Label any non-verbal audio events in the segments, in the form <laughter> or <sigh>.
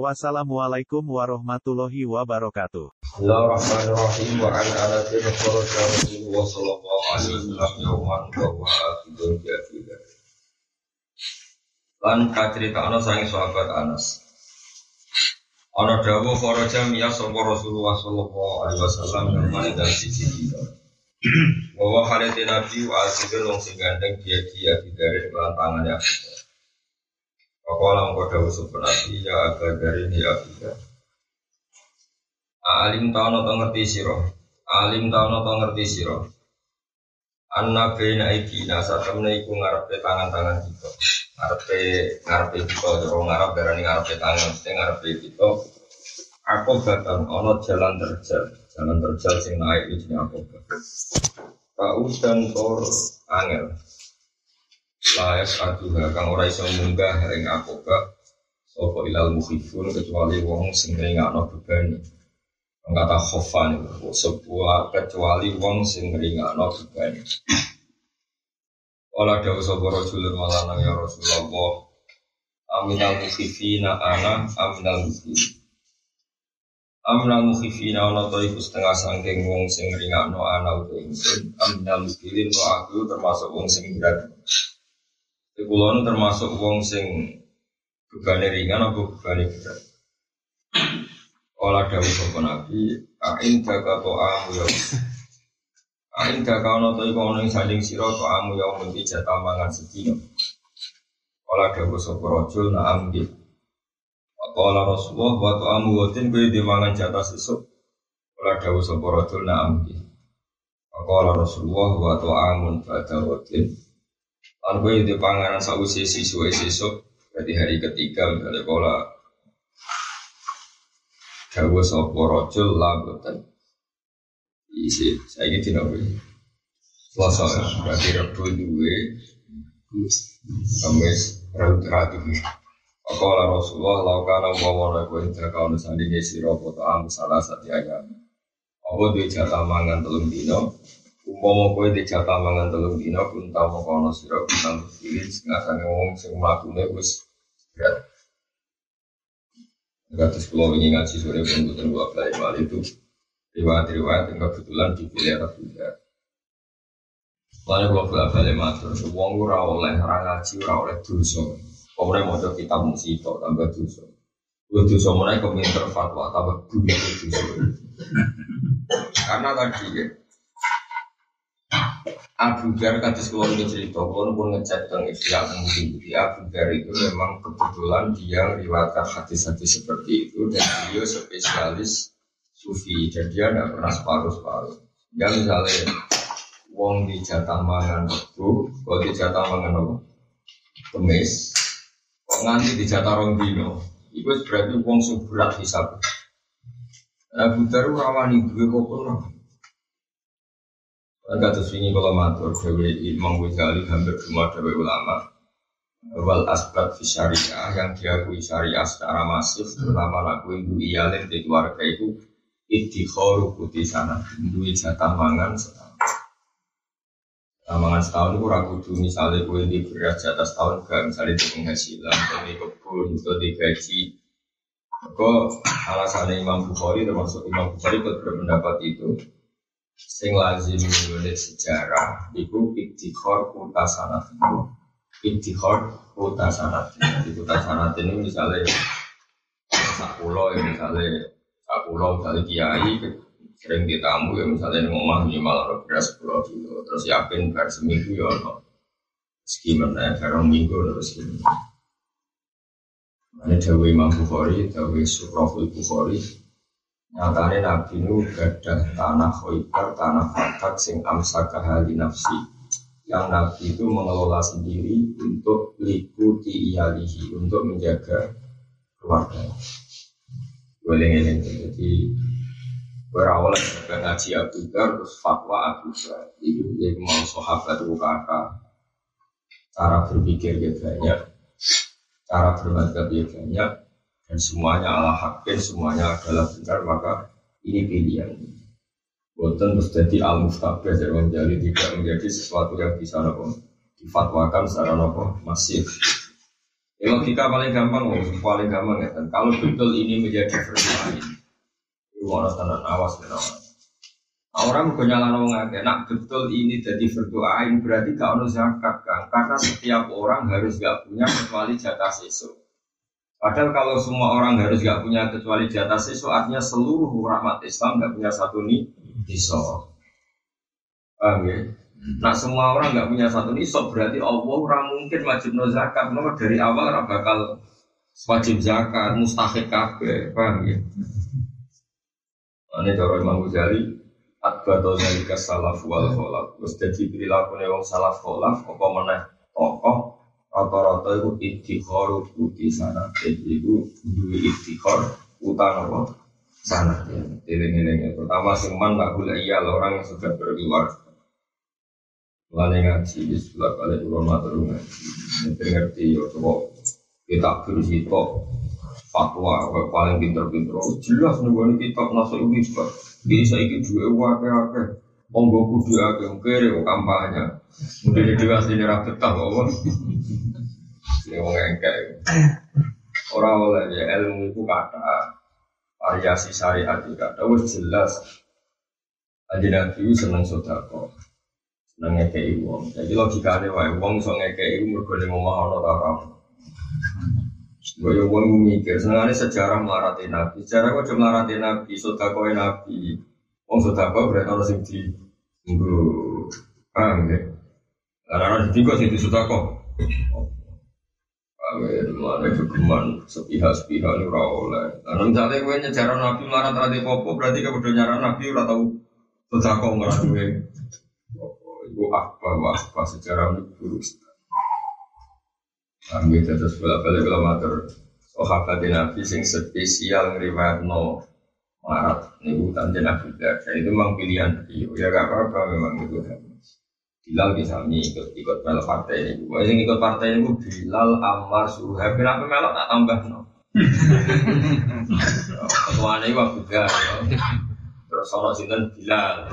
Wassalamualaikum warahmatullahi wabarakatuh. Bismillahirrahmanirrahim. Wa an anatin kharaja Rasulullah sallallahu alaihi wasallam. Yauman wa akhidun bi'afidha Lan kacerita ana sangi sahabat Anas. Ana dawuh kharaja miya sapa Rasulullah sallallahu alaihi wasallam yauman dan sisi dina. Wa halatin nabi wa akhidun wong sing gandeng dia-dia dari kelan tangannya Pakola mengko dawuh sapa nabi ya aga dari ya Abidah Alim tahu to ngerti siro. Alim tahu to ngerti siro. Anna bena idina saat temen iku ngarepe tangan-tangan kita. Ngarepe ngarepe kita, jero ngarep darani ngarepe tangan, mesti ngarepe kita. Aku batang ono jalan terjal, jalan terjal sing naik iki aku. Kau dan tor angel. Layak aduha kang ora iso munggah aku Sopo ilal mukhifun kecuali wong sing ngringakno beban kata khofan sebuah kecuali wong sing ringakno beban. Ola dawu sapa rajulun malanang ya Rasulullah. Aminal mukhifina ana aminal mukhifina. Aminal mukhifina ana to iku setengah sangking wong sing ringakno ana uta ingsun. Aminal mukhifin wa aku termasuk wong sing berat. Kulon termasuk wong sing bebane ringan apa bebane berat. Kala dawu sapa nabi, ain jaga to amu ya. Ain jaga ono to iku ono ing saling sira to amu ya mesti jatah mangan sedina. Kala dawu sapa rajul na amdi. Kala Rasulullah wa amu watin kuwi dimangan jatah sesuk. Kala dawu sapa rajul na amdi. Kala Rasulullah wa amun pada Lan kuwi dipanganan sawise sisuk sesuk. Berarti hari ketiga misalnya kala Dawa sopo rojul labutan Isi, saya ini tidak boleh Selasa berarti rebu duwe Kamis, rabu teradu Akola Rasulullah laukana umpama lagu indah kau nusandi ngisi robo ta'am salah satu ayam. Apa di jatah mangan telung dino Umpama kowe di jatah mangan telung dino Kunta mokono siro kunta filin Setengah sange wong sing melakunya wis berat Kados pulau ini ngaji sore pun bukan dua kali mal itu riwayat-riwayat yang kebetulan dipilih atau tidak. Lalu kalau bolak balik matur, uang ora oleh orang ngaji ora oleh dosa. Mau kita musibah tambah dosa. Gue dosa mulai komentar fatwa tambah dosa. <laughs> Karena tadi ya, Abu Dhar kados kula ini cerita, kula pun ngecek teng mungkin di Abu Dhar itu memang kebetulan dia meriwayatkan hadis-hadis seperti itu dan beliau spesialis sufi dan dia tidak pernah separuh-separuh. Ya misalnya wong di jatah mangan rebu, kok di jatah mangan apa? Kemis, nganti di jatah rong dino, berarti wong suberat hisab. Abu Dhar rawani duwe kok ora. Agak terus ini kalau matur Dewi Imam Ghazali hampir semua Dewi ulama. Wal asbat fi syariah yang diakui syariah secara masif terutama laku ibu iyalin di keluarga itu idikhoru putih sana duit jatah mangan setahun. Mangan setahun itu ragu tuh misalnya gue di beras jatah setahun gak misalnya di penghasilan di kebun atau di gaji. Kok alasannya Imam Bukhari termasuk Imam Bukhari berpendapat itu sing lazim menulis sejarah iku iktikhor kuta sanat itu iktikhor kuta sanat di kuta sanat ini misalnya sakulo ya misalnya sakulo misalnya kiai sering ditamu ya misalnya ngomong minimal ada beras pulau dulu terus yakin ber seminggu ya no gimana ya karena minggu terus gimana ini Dawi Imam Bukhari, Dawi Surahul Bukhari, Nyatanya Nabi nu gadah tanah khoibar, tanah fatak sing amsaka hali nafsi. Yang Nabi itu mengelola sendiri untuk liputi iyalihi, untuk menjaga keluarga. Boleh jadi Berawal dari ngaji Abu Dhar terus fatwa Abu Dhar itu dia mau sahabat kakak cara berpikir dia banyak. Cara bermadzhab dia banyak dan semuanya ala hakim semuanya adalah benar maka ini pilihan Buatan terus jadi al mustabah jadi menjadi tidak menjadi sesuatu yang bisa nopo difatwakan secara nopo masif. Ya, logika paling gampang, oh, paling gampang ya. Dan kalau betul ini menjadi versi lain, itu orang awas dan. Nah, orang punya nyala ngake, nak betul ini jadi berdoain berarti gak ono zakat kan? Karena setiap orang harus gak punya kecuali jatah sesu. Padahal kalau semua orang harus gak punya kecuali jatah sesu, artinya seluruh rahmat Islam gak punya satu nih nisab. Paham ya? Nah semua orang nggak punya satu nisab berarti Allah orang mungkin wajib no zakat. Maka dari awal orang bakal wajib zakat, mustahik kabe, paham ya? Ini cara Imam Ghazali Adbato zalika salaf wal kholaf Terus jadi perilaku wong salaf kholaf Apa meneh tokoh Rata-rata itu ikhtikor Uti sana. Itu Dua ikhtikor Utang apa? Sana. Tiling-tiling Pertama seman tak boleh iya orang yang sudah berkeluar Lalu ngaji di sebelah kali ulama matur ngaji Ngerti ya coba Kita bersito Fatwa paling pinter-pinter. Oh, Jelas nih kitab nasib wisbah Bisa ikut dua wake-wake Monggo kudu ake kere kampanye. Mungkin di asli rakyat tak kok Ini wong engkek. Orang oleh ya ilmu itu kata. Variasi syariat juga ada jelas. Aja nabi seneng sodako seneng ngekei uang jadi logika ada wae uang so ngekei mergo ning omah ana ta ora Gue yang uang mikir, senangnya sejarah melarati nabi. Sejarah gue cuma melarati nabi, sodako nabi. Uang sodako berarti orang sing di, gue, paham ya? Karena orang kok sing di sodako. Amin, mana kegeman sepihak sepihak ini oleh. Nah, misalnya gue nyejarah nabi marah tadi popo, berarti udah nyarah nabi tahu tuh kau nggak gue. Ibu apa apa sejarah ini buruk. Amin, terus bola balik kalau matur. Sahabat nabi sing spesial ngeriwayat no marat nih bukan jenah Jadi itu memang pilihan Ya gak apa-apa memang itu. Bilal misalnya ikut ikut melok partai ini. Gue yang ikut partai ini gue Bilal Ammar Suhaib. Kenapa melok tak tambah no? Ketuanya itu Abu Dhar. Terus sono sinten Bilal,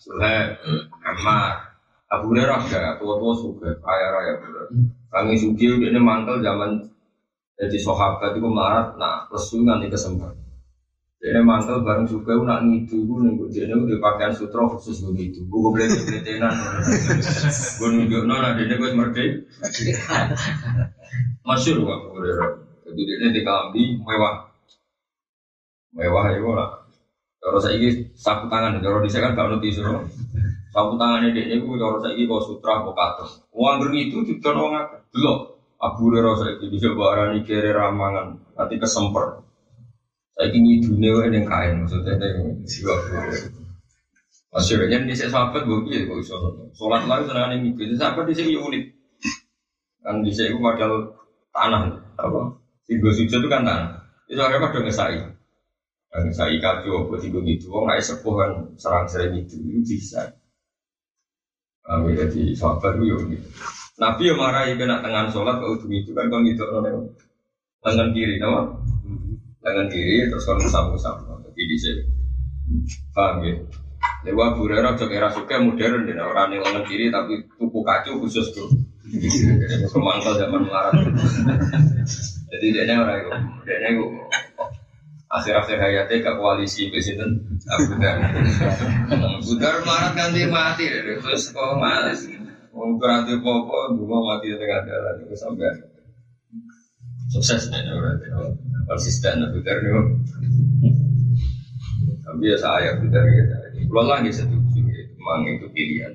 Suhaib, Ammar. Abu Hurairah gak tua-tua suka kaya raya bener. Kami suki ini mantel zaman jadi sahabat itu melarat, nah lesu nanti kesempatan. Jadi mantel bareng juga nak ngidu gue nunggu dia nunggu pakaian sutra khusus gue gitu. Gue boleh jadi tenan. Gue nunggu nona dia gue semerti. Masyur gue gue Jadi dia di kambi mewah. Mewah ya gue lah. Kalau saya ini sapu tangan, kalau di saya kan gak ngerti suruh. Sapu tangan ini dia gue kalau saya ini kau sutra kau kater. Uang begitu juga orang apa? Belum. Abu Rero saya ini bisa barani kiri ramangan, nanti kesemper. Saya ingin dunia yang kain maksudnya yang jiwa Maksudnya di sini sahabat gue biar gue bisa sholat lagi senang ini mikir sahabat di sini unik. Kan di sini gue modal tanah apa? Tiga sujud itu kan tanah. Itu orang pada ngesai. Ngesai kacu apa tiga gitu orang nggak sepuh kan serang serang itu itu bisa. Kami jadi sahabat gue unik. Nabi yang marahi kena tangan sholat kalau itu kan kalau gitu tangan kiri, nama tangan kiri terus kalau sapu sapu jadi di sini. Paham ya? Dewa Burera juga era suka modern dan orang yang lengan kiri tapi tuku kacu khusus tuh semangkal zaman melarat. Jadi dia orang itu dia itu akhir-akhir hayatnya ke koalisi presiden Abu Dar. Abu Dar melarat ganti mati terus kok malas. Mau berarti popo dua mati di tengah jalan itu sampai sukses nih berarti konsisten Dhar nih. Tapi ya saya Dhar ya. Kalau lagi setuju ya, memang itu pilihan.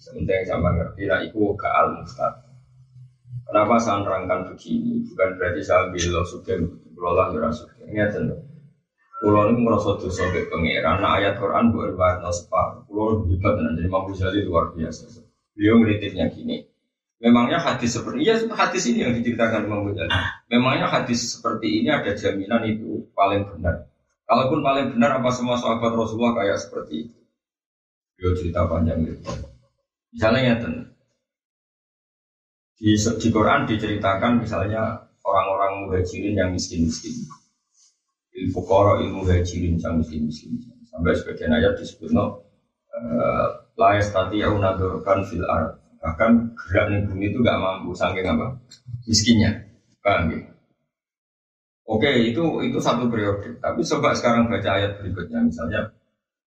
Sementara sama ngerti, nah itu ke al mustad. Kenapa saya nerangkan begini? Bukan berarti saya bilang suka, kalau lah nggak suka. Ingat tentu. Kulo ini merasa dosa ke pangeran. Nah ayat Quran buat no separuh. Kulo hebat dan jadi mampu jadi luar biasa. Beliau ngeritiknya gini. Memangnya hadis seperti iya hadis ini yang diceritakan Imam Ghazali. Memangnya hadis seperti ini ada jaminan itu paling benar. Kalaupun paling benar apa semua sahabat Rasulullah kayak seperti itu. Dia cerita panjang gitu. Misalnya ya di, di Quran diceritakan misalnya orang-orang muhajirin yang miskin-miskin. Ilmu koro ilmu muhajirin yang miskin-miskin. Sampai sebagian ayat disebut no, uh, tadi yang nadurkan fil ard. Bahkan gerak bumi itu gak mampu saking apa? Miskinnya. Paham ya? Oke, itu itu satu periode. Tapi coba sekarang baca ayat berikutnya, misalnya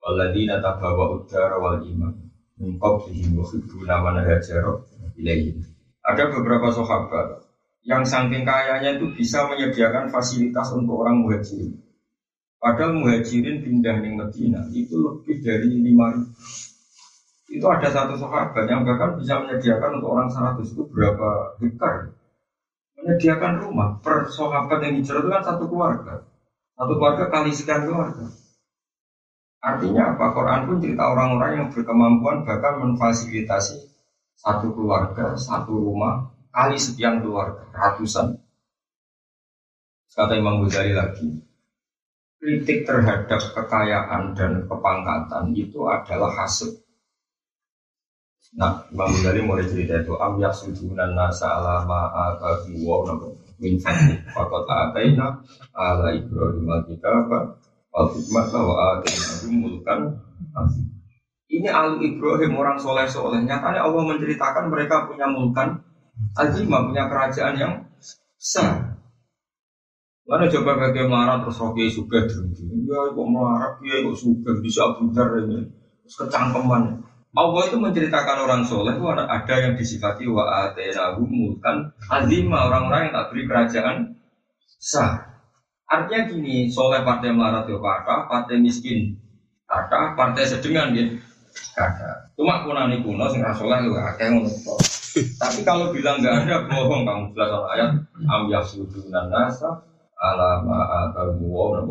waladina tabawa udara wal iman wa khibbuna man hajara ilaihi. Ada beberapa sahabat yang saking kayanya itu bisa menyediakan fasilitas untuk orang muhajirin. Padahal muhajirin pindah di Medina itu lebih dari lima itu ada satu sahabat yang bahkan bisa menyediakan untuk orang 100 itu berapa hektar? Menyediakan rumah. Per sahabat yang hijrah itu kan satu keluarga. Satu keluarga kali sekian keluarga. Artinya apa? Quran pun cerita orang-orang yang berkemampuan bahkan memfasilitasi satu keluarga satu rumah kali sekian keluarga ratusan. Kata Imam Ghazali lagi kritik terhadap kekayaan dan kepangkatan itu adalah hasil Nah, Imam Ghazali mulai cerita itu am yasudunan nasa ala ma'atahu wa nabu min fadli faqad ataina ala ibrahim al-kitaba wal hikmata wa atainahu mulkan ini al Ibrahim orang soleh soleh nyatanya Allah menceritakan mereka punya mulkan azimah punya kerajaan yang besar Lalu coba bagi melarat terus rogi suka dengki. Ya kok melarat, ya kok suka bisa budar ini. Terus kecangkeman. Allah itu menceritakan orang soleh itu ada, yang disifati wa atenahu mulkan azima orang-orang yang tak beri kerajaan sah. Artinya gini, soleh partai melarat itu kata, partai miskin kata, partai sedengan dia kata. Cuma kunani kuno sing itu akeh Tapi kalau bilang nggak ada bohong kamu jelas ayat am yasudunan nasa ala ma'atahu wa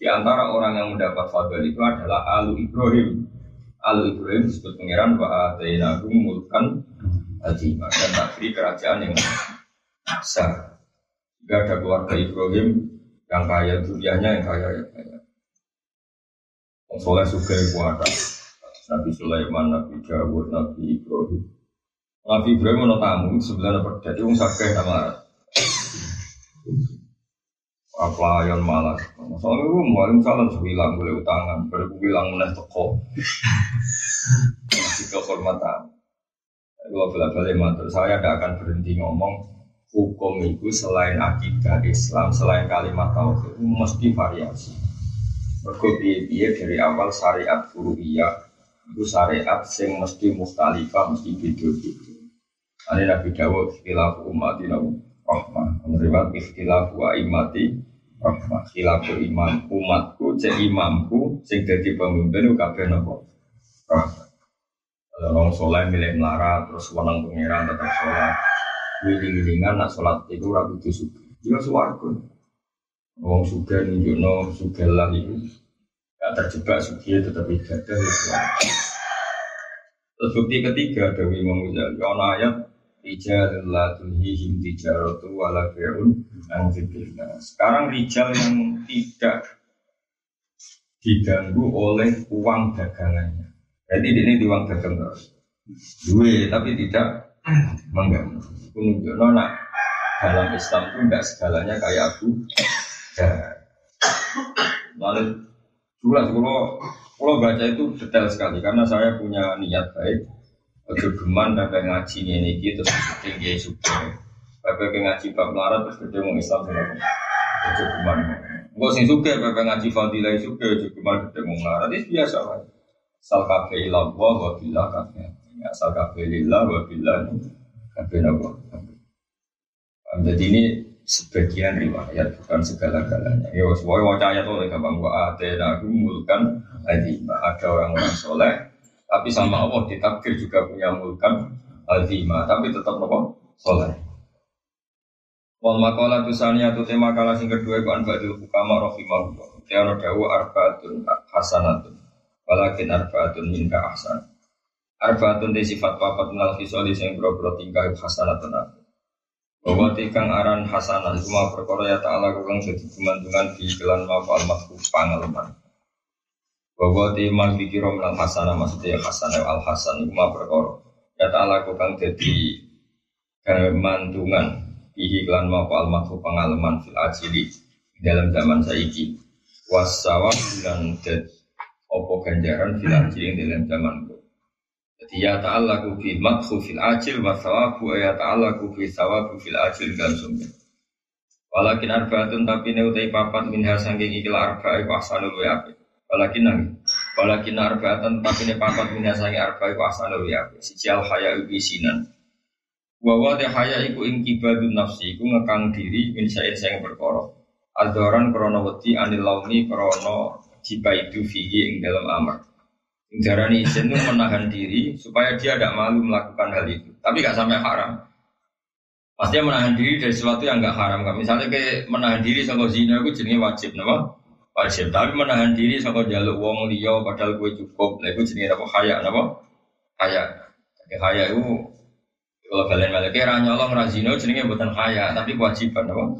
Di antara orang yang mendapat fadl itu adalah alu Ibrahim Al Ibrahim disebut pangeran wa atainahu mulkan azimah dan tak beri kerajaan yang besar. Jika ada keluarga Ibrahim yang kaya dunianya yang kaya yang kaya. Soleh suka kuasa. Nabi Sulaiman, Nabi Dawud, Nabi Ibrahim. Nabi Ibrahim tamu sebenarnya jadi orang sakit sama pelayan malas. Soalnya gue mau salam sebilang boleh utangan, boleh bilang mulai toko. Masih kehormatan. Gue bela-bela mantul, saya tidak akan berhenti ngomong hukum itu selain akidah Islam, selain kalimat tauhid itu mesti variasi. Berkopi-kopi dari awal syariat furu'iyah itu syariat sing mesti mustalifah, mesti beda-beda. Ini Nabi Dawud, ikhtilafu umat rahmah. Menerima ikhtilafu imati rahmah khilafu imam umatku cek imamku sing dadi pemimpin kabeh napa rahmah orang soleh milih melarat terus wenang pangeran tetap sholat. Wiling-wilingan nak sholat itu ragu di suka dia suwargo orang suka nunjukno suka lah itu. Gak terjebak suki tetap ibadah ya terus bukti ketiga dari Imam Ghazali. Ayat Rijal la tulhihim tijaratu wala bi'un an Sekarang rijal yang tidak diganggu oleh uang dagangannya. Jadi ini di uang dagang terus. Dua, tapi tidak mengganggu. Menunjukkan nak dalam Islam itu tidak segalanya kayak aku. Lalu jelas kalau kalau baca itu detail sekali karena saya punya niat baik Ojo geman sampai ngaji ini gitu terus tinggi suka. Sampai ngaji bab melarat terus gede mau Islam sih Ojo geman. Gue sih suka sampai ngaji fadilah suka ojo geman gede mau melarat itu biasa lah. Sal kafe ilah wa billah kafe. Asal kafe lillah wa billah kafe nabo. Jadi ini sebagian riwayat bukan segala-galanya. Ya semua mau ayat oleh gampang wa atena mulkan ada orang-orang soleh tapi sama Allah ditakdir juga punya mulkan azima, tapi tetap nopo soleh. Wal makalah tusania tu tema kalah sing kedua ku anbadil hukama rahimahullah. Tiada dawu arbaatun hasanatun. Walakin arbaatun minka ahsan. Arbaatun di sifat papat minal fisoli sing bro-bro tingkah hasanatun Bahwa tikang aran hasanah Cuma perkara ya ta'ala kukang jadi kemantungan Di kelan mafal makhluk pangalaman Bahwa timang dikira minal hasanah Maksudnya hasanah al hasan Cuma perkara Ya ta'ala kukang jadi Kemantungan Bihi kelan mafal makhluk pangalaman Fil ajili Dalam zaman saiki Wasawab dan Opo ganjaran fil ajili dalam zaman jadi ya ta'allaku fi madhu fil ajil wa thawabu ya ta'allaku fi thawabu fil ajil dan sumber. Walakin arbaatun tapi ne utai papat minha sangking ikil arba'i wa ahsanul wa api. Walakin nang walakin arbaatun tapi ne papat minha sangking arba'i wa ahsanul wa api. Siji al haya ubi sinan. Wa wa de haya iku ing nafsi iku ngekang diri min sa'in sing perkara. Adoran krono wedi anil launi krono jibaidu fihi ing dalam amar. Darani izin itu menahan diri supaya dia tidak malu melakukan hal itu. Tapi gak sampai haram. Pastinya menahan diri dari sesuatu yang gak haram. Misalnya kayak menahan diri sama zina itu jenisnya wajib, nama? Wajib. Tapi menahan diri sama jaluk wong liya padahal gue cukup. Nah itu jenisnya apa? Kaya, nama? Kaya. Kaya itu kalau kalian malah kira nyolong razino jenisnya bukan kaya, tapi kewajiban, nama?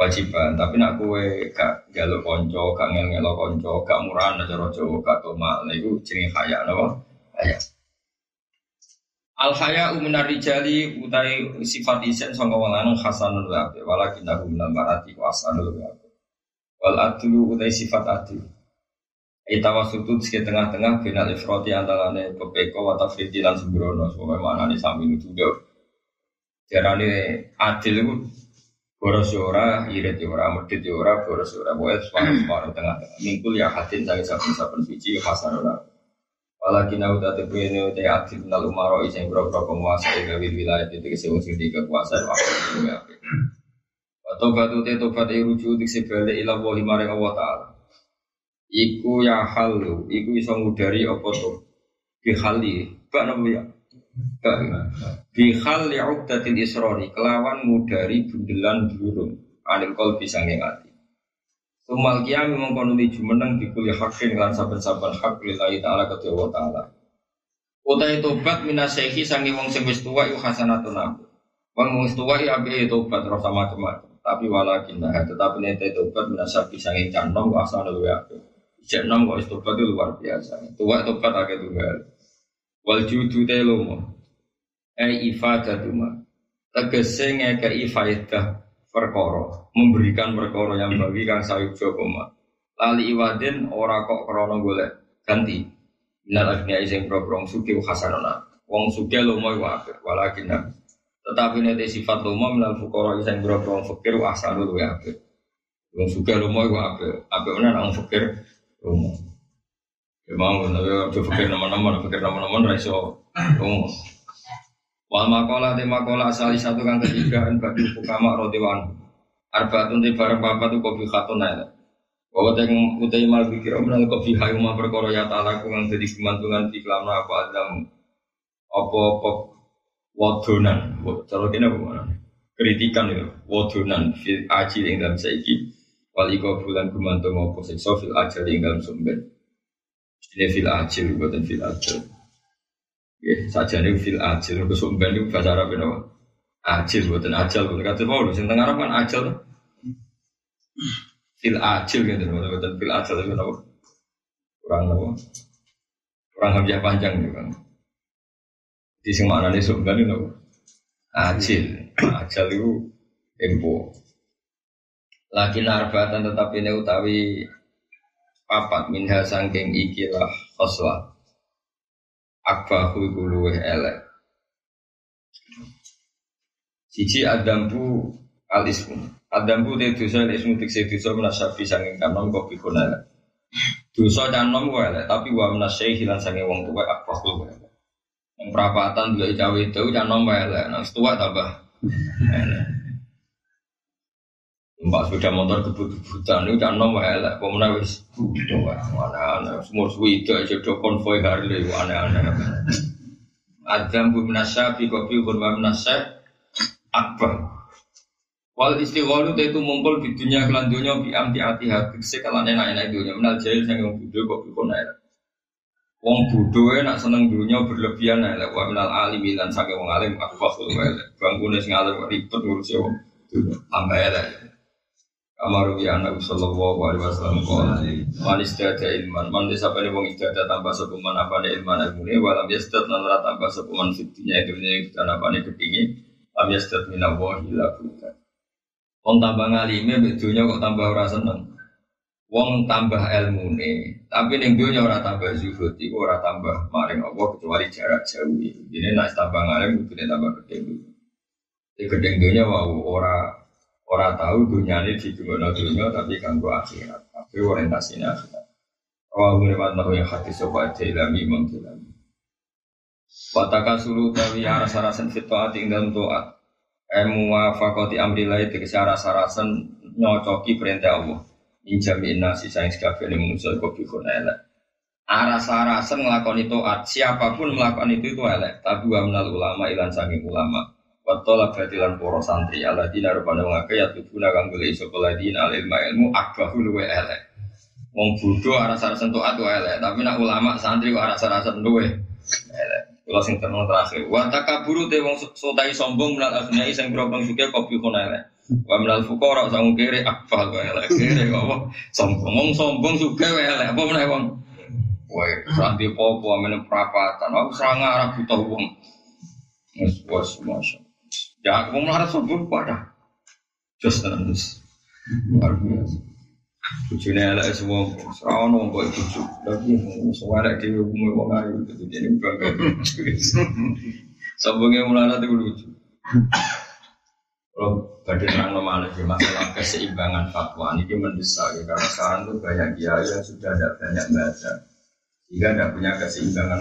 kewajiban tapi nak kue gak jaluk konco gak ngel ngelo konco gak murahan aja rojo gak toma nah itu jenis kaya nopo kaya al haya uminar rijali utai sifat isen sangka wong lanang hasanul wabe walakin aku minal marati ku asanul wal adlu utai sifat adil Itawasutu di tengah-tengah binal ifroti antarane pepeko atau fiti lan sembrono Semoga mana nih sami itu Jarane adil itu boros ya ora, irit ya ora, medit ya ora, boros ora, pokoknya separuh-separuh tengah-tengah. Mingkul ya hadin dari saben-saben biji hasan ora. Walakin aku tadi punya ini udah adil nal umaro iseng berapa penguasa ega wilayah itu kese wong sing itu ya. Tobat utai tobat e rujuk dik sebalik ila wahi maring Allah Ta'ala. Iku ya halu, iku iso ngudari apa tuh. Bihali, bak nopo ya? Bihal li'uqdatil isrori Kelawan mudari bundelan burung Anil kol bisa ngingati Tumal kiami mengkonuti jumeneng Dikuli hakin lan saben-saben hak Lillahi ta'ala kedua ta'ala Utai tobat minasehi sangi wong wis tuwa iku hasanatun aku. Wong wis tuwa iki ape tobat rasa macam-macam. Tapi walakin nah tetapi nete tobat minasabi sangi canom wa asana luwe ape. Jek nom kok tobat itu luar biasa. Tuwa tobat akeh tunggal. Wal judu te lomo. Ai ifadatuma. Tegese ngekei faedah perkara, memberikan perkara yang bagi kang sayuja koma. Lali iwadin ora kok krana golek ganti. Minal agniya sing probrong suki hasanana. Wong suki lomo iku apik, walakin tetapi nanti sifat lomo minal fukara sing probrong fakir wa asanu luwe apik. Wong suki lomo iku apik, apik menan wong fakir lomo. Ya mau, tapi coba pikir nama-nama, pikir nama-nama, raiso. Oh. Wal makola te makola asal satu kan ketiga en bagi fukama rodiwan. Arbaatun te bareng papa tu kopi khatun ae. Bahwa teng utai mal pikir omnal kopi hayu ma perkara ya ta'ala kang dadi kemantungan di kelama apa adam apa-apa wadonan. Cara kene apa mana? Kritikan itu wadonan fil ajil ing dalam saiki. Iko bulan gumantung apa siksa fil ajil ing dalam sumber. Ini fil ajil, bukan fil ajil. Ya, saja nih fil ajil. Untuk sumber itu bahasa Arab ini apa? Ajil, bukan ajal. Bukan kata mau, sing tengah Arab kan ajal. Fil ajil gitu, bukan fil ajil itu? Kurang apa? Kurang hamzah panjang gitu kan. Di sing nih itu apa? Ajil. Ajal itu empo. Lagi narbatan tetapi ini utawi papat minha sangking ikilah khoslah akbahu iku luweh elek siji adambu al ismu adambu te dosa al ismu tikse dosa menasabi sangking kanom kok bikun elek dosa canom kok elek tapi wa menasai hilang sangking wong tua akbahu elek yang perapatan juga cawe itu canom elek. Nah tua tambah. Elek. Mbak sepeda motor kebut-kebutan itu kan nomor elek, pemenang wis mana-mana, semua suwi itu aja do konvoy Harley, aneh-aneh. Adam bu minasya, bi kopi bu minasya, akbar. Wal istigholu itu mumpul di dunia kelan dunia bi amti ati hati sekalan enak enak dunia. Menal jahil sang yang bodoh kok bi konair. Wong bodoh nak seneng dunia berlebihan elek wa minal alimin lan sange wong alim akfahul elek. Bangkune sing alim ribet ngurusi wong tambah elek. Kamar ya anak sallallahu alaihi wasallam qala man istada ilman man desa pane wong istada tambah sapa man apane ilman ilmune walam yastad lan ora tambah sapa man fitnya dunya iki apa apane kepingin lam yastad minallahi la. Wong tambah ngalime mek dunya kok tambah ora seneng. Wong tambah ilmu nih, tapi neng dunia orang tambah zuhud, itu orang tambah maring Allah kecuali jarak jauh. Jadi nak tambah ngalim itu tambah gede dulu. Di gede dunia wow orang orang tahu dunia ini di dunia dunia tapi gua akhirat, tapi orientasinya akhirat. Wah lewat nahu yang hati sobat jelami mengjelami. Wataka sulu tawi arah sarasan fitoat ing dalam doa. Emu wafakoti amrilai tegesi arah sarasan nyocoki perintah Allah Injami nasi sayang sekali ini manusia kopi elek. Aras-arasan melakukan itu siapa pun melakukan itu itu elek. Tapi wa menal ulama ilan sangi ulama. Watola batilan poro santri ala dina rupanya mengakai ya tubuna kang boleh iso dina al ilmu ilmu akbahu luwe elek. Wong bodoh aras-arasan tuat tuh elek. Tapi nak ulama santri kok aras-arasan luwe elek. Kalau sing terakhir. Wataka buru te wong sotai sombong menal akhirnya iseng berobang suka kopi elek. Wa minal fuqara sang kere akfal wa elek kere apa sombong sombong juga wa elek apa meneh wong Woi, ranti popo amen perapatan, aku serang arah buta wong. Wes wes masya. Ya, wong melarat sombong pada. Just terus. Luar biasa. Bujune elek semua, serang wong kok bujuk. Lagi suara dhewe umum wong ayu jadi bangga. Sombongnya melarat itu lucu. Kalau bagi terang normal ya, masalah keseimbangan fatwa ini mendesak ya, karena sekarang tuh banyak kiai yang sudah ada banyak baca sehingga tidak punya keseimbangan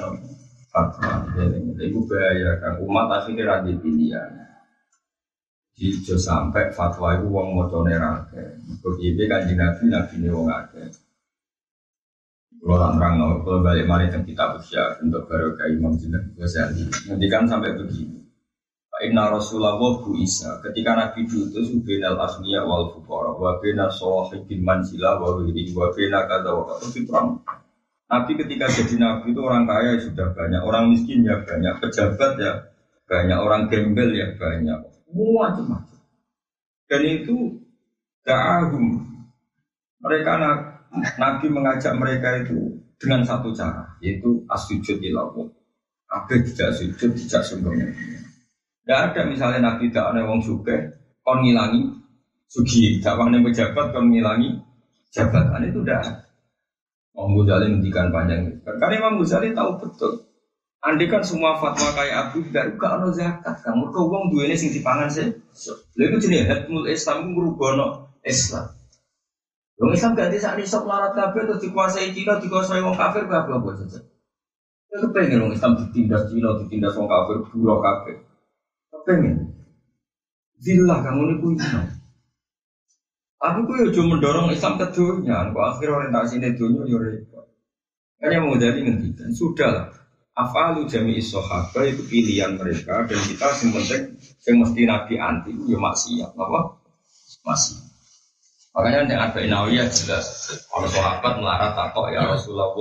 fatwa. Jadi itu bahaya kan umat akhirnya rada pilihan. Jadi sampai fatwa itu uang mau nerake. Begitu kan nabi nabi ini uang. Kalau terang kalau balik mari kitab usia untuk baru kayak Imam Jinnah Ghazali. Nanti kan sampai begini. Inna Rasulullah Bu Isa ketika Nabi diutus binal asliya wal fukara wa bina sahibin manzilah wa wiri wa bina kata wa perang. Nabi ketika jadi Nabi itu orang kaya ya sudah banyak, orang miskin ya banyak, pejabat ya banyak, orang gembel ya banyak, macam-macam. Dan itu da'ahum. Mereka Nabi mengajak mereka itu dengan satu cara, yaitu asujud ilallah. Nabi tidak sujud, tidak sembunyi. Tidak ada misalnya Nabi tidak ada wong suke, kon ngilangi sugi, dakwah pejabat kon ngilangi jabatan itu tidak. Imam Ghazali ngendikan panjang. Karena Imam Ghazali tahu betul. Andai kan semua fatwa kayak Abu Dhar, gak ada zakat. Kamu kau uang dua ini sing dipangan sih. Lalu itu jenis hatmul Islam merubah Islam. Wong Islam gak bisa nih sok larat kafir terus dikuasai Cina, dikuasai wong kafir berapa apa saja. Kepengen wong Islam ditindas Cina, ditindas wong kafir, buruk kafir pengen? Zillah kamu ini punya aku tuh cuma mendorong Islam ke dunia. Aku akhir orientasi ini dunia ya repot. Hanya mau jadi ngendikan sudah lah. Afalu jami isohaba itu pilihan mereka dan kita yang penting yang mesti nabi anti ya maksiat apa? Masih makanya yang ada inawiyah jelas kalau sahabat melarat takok ya Rasulullah.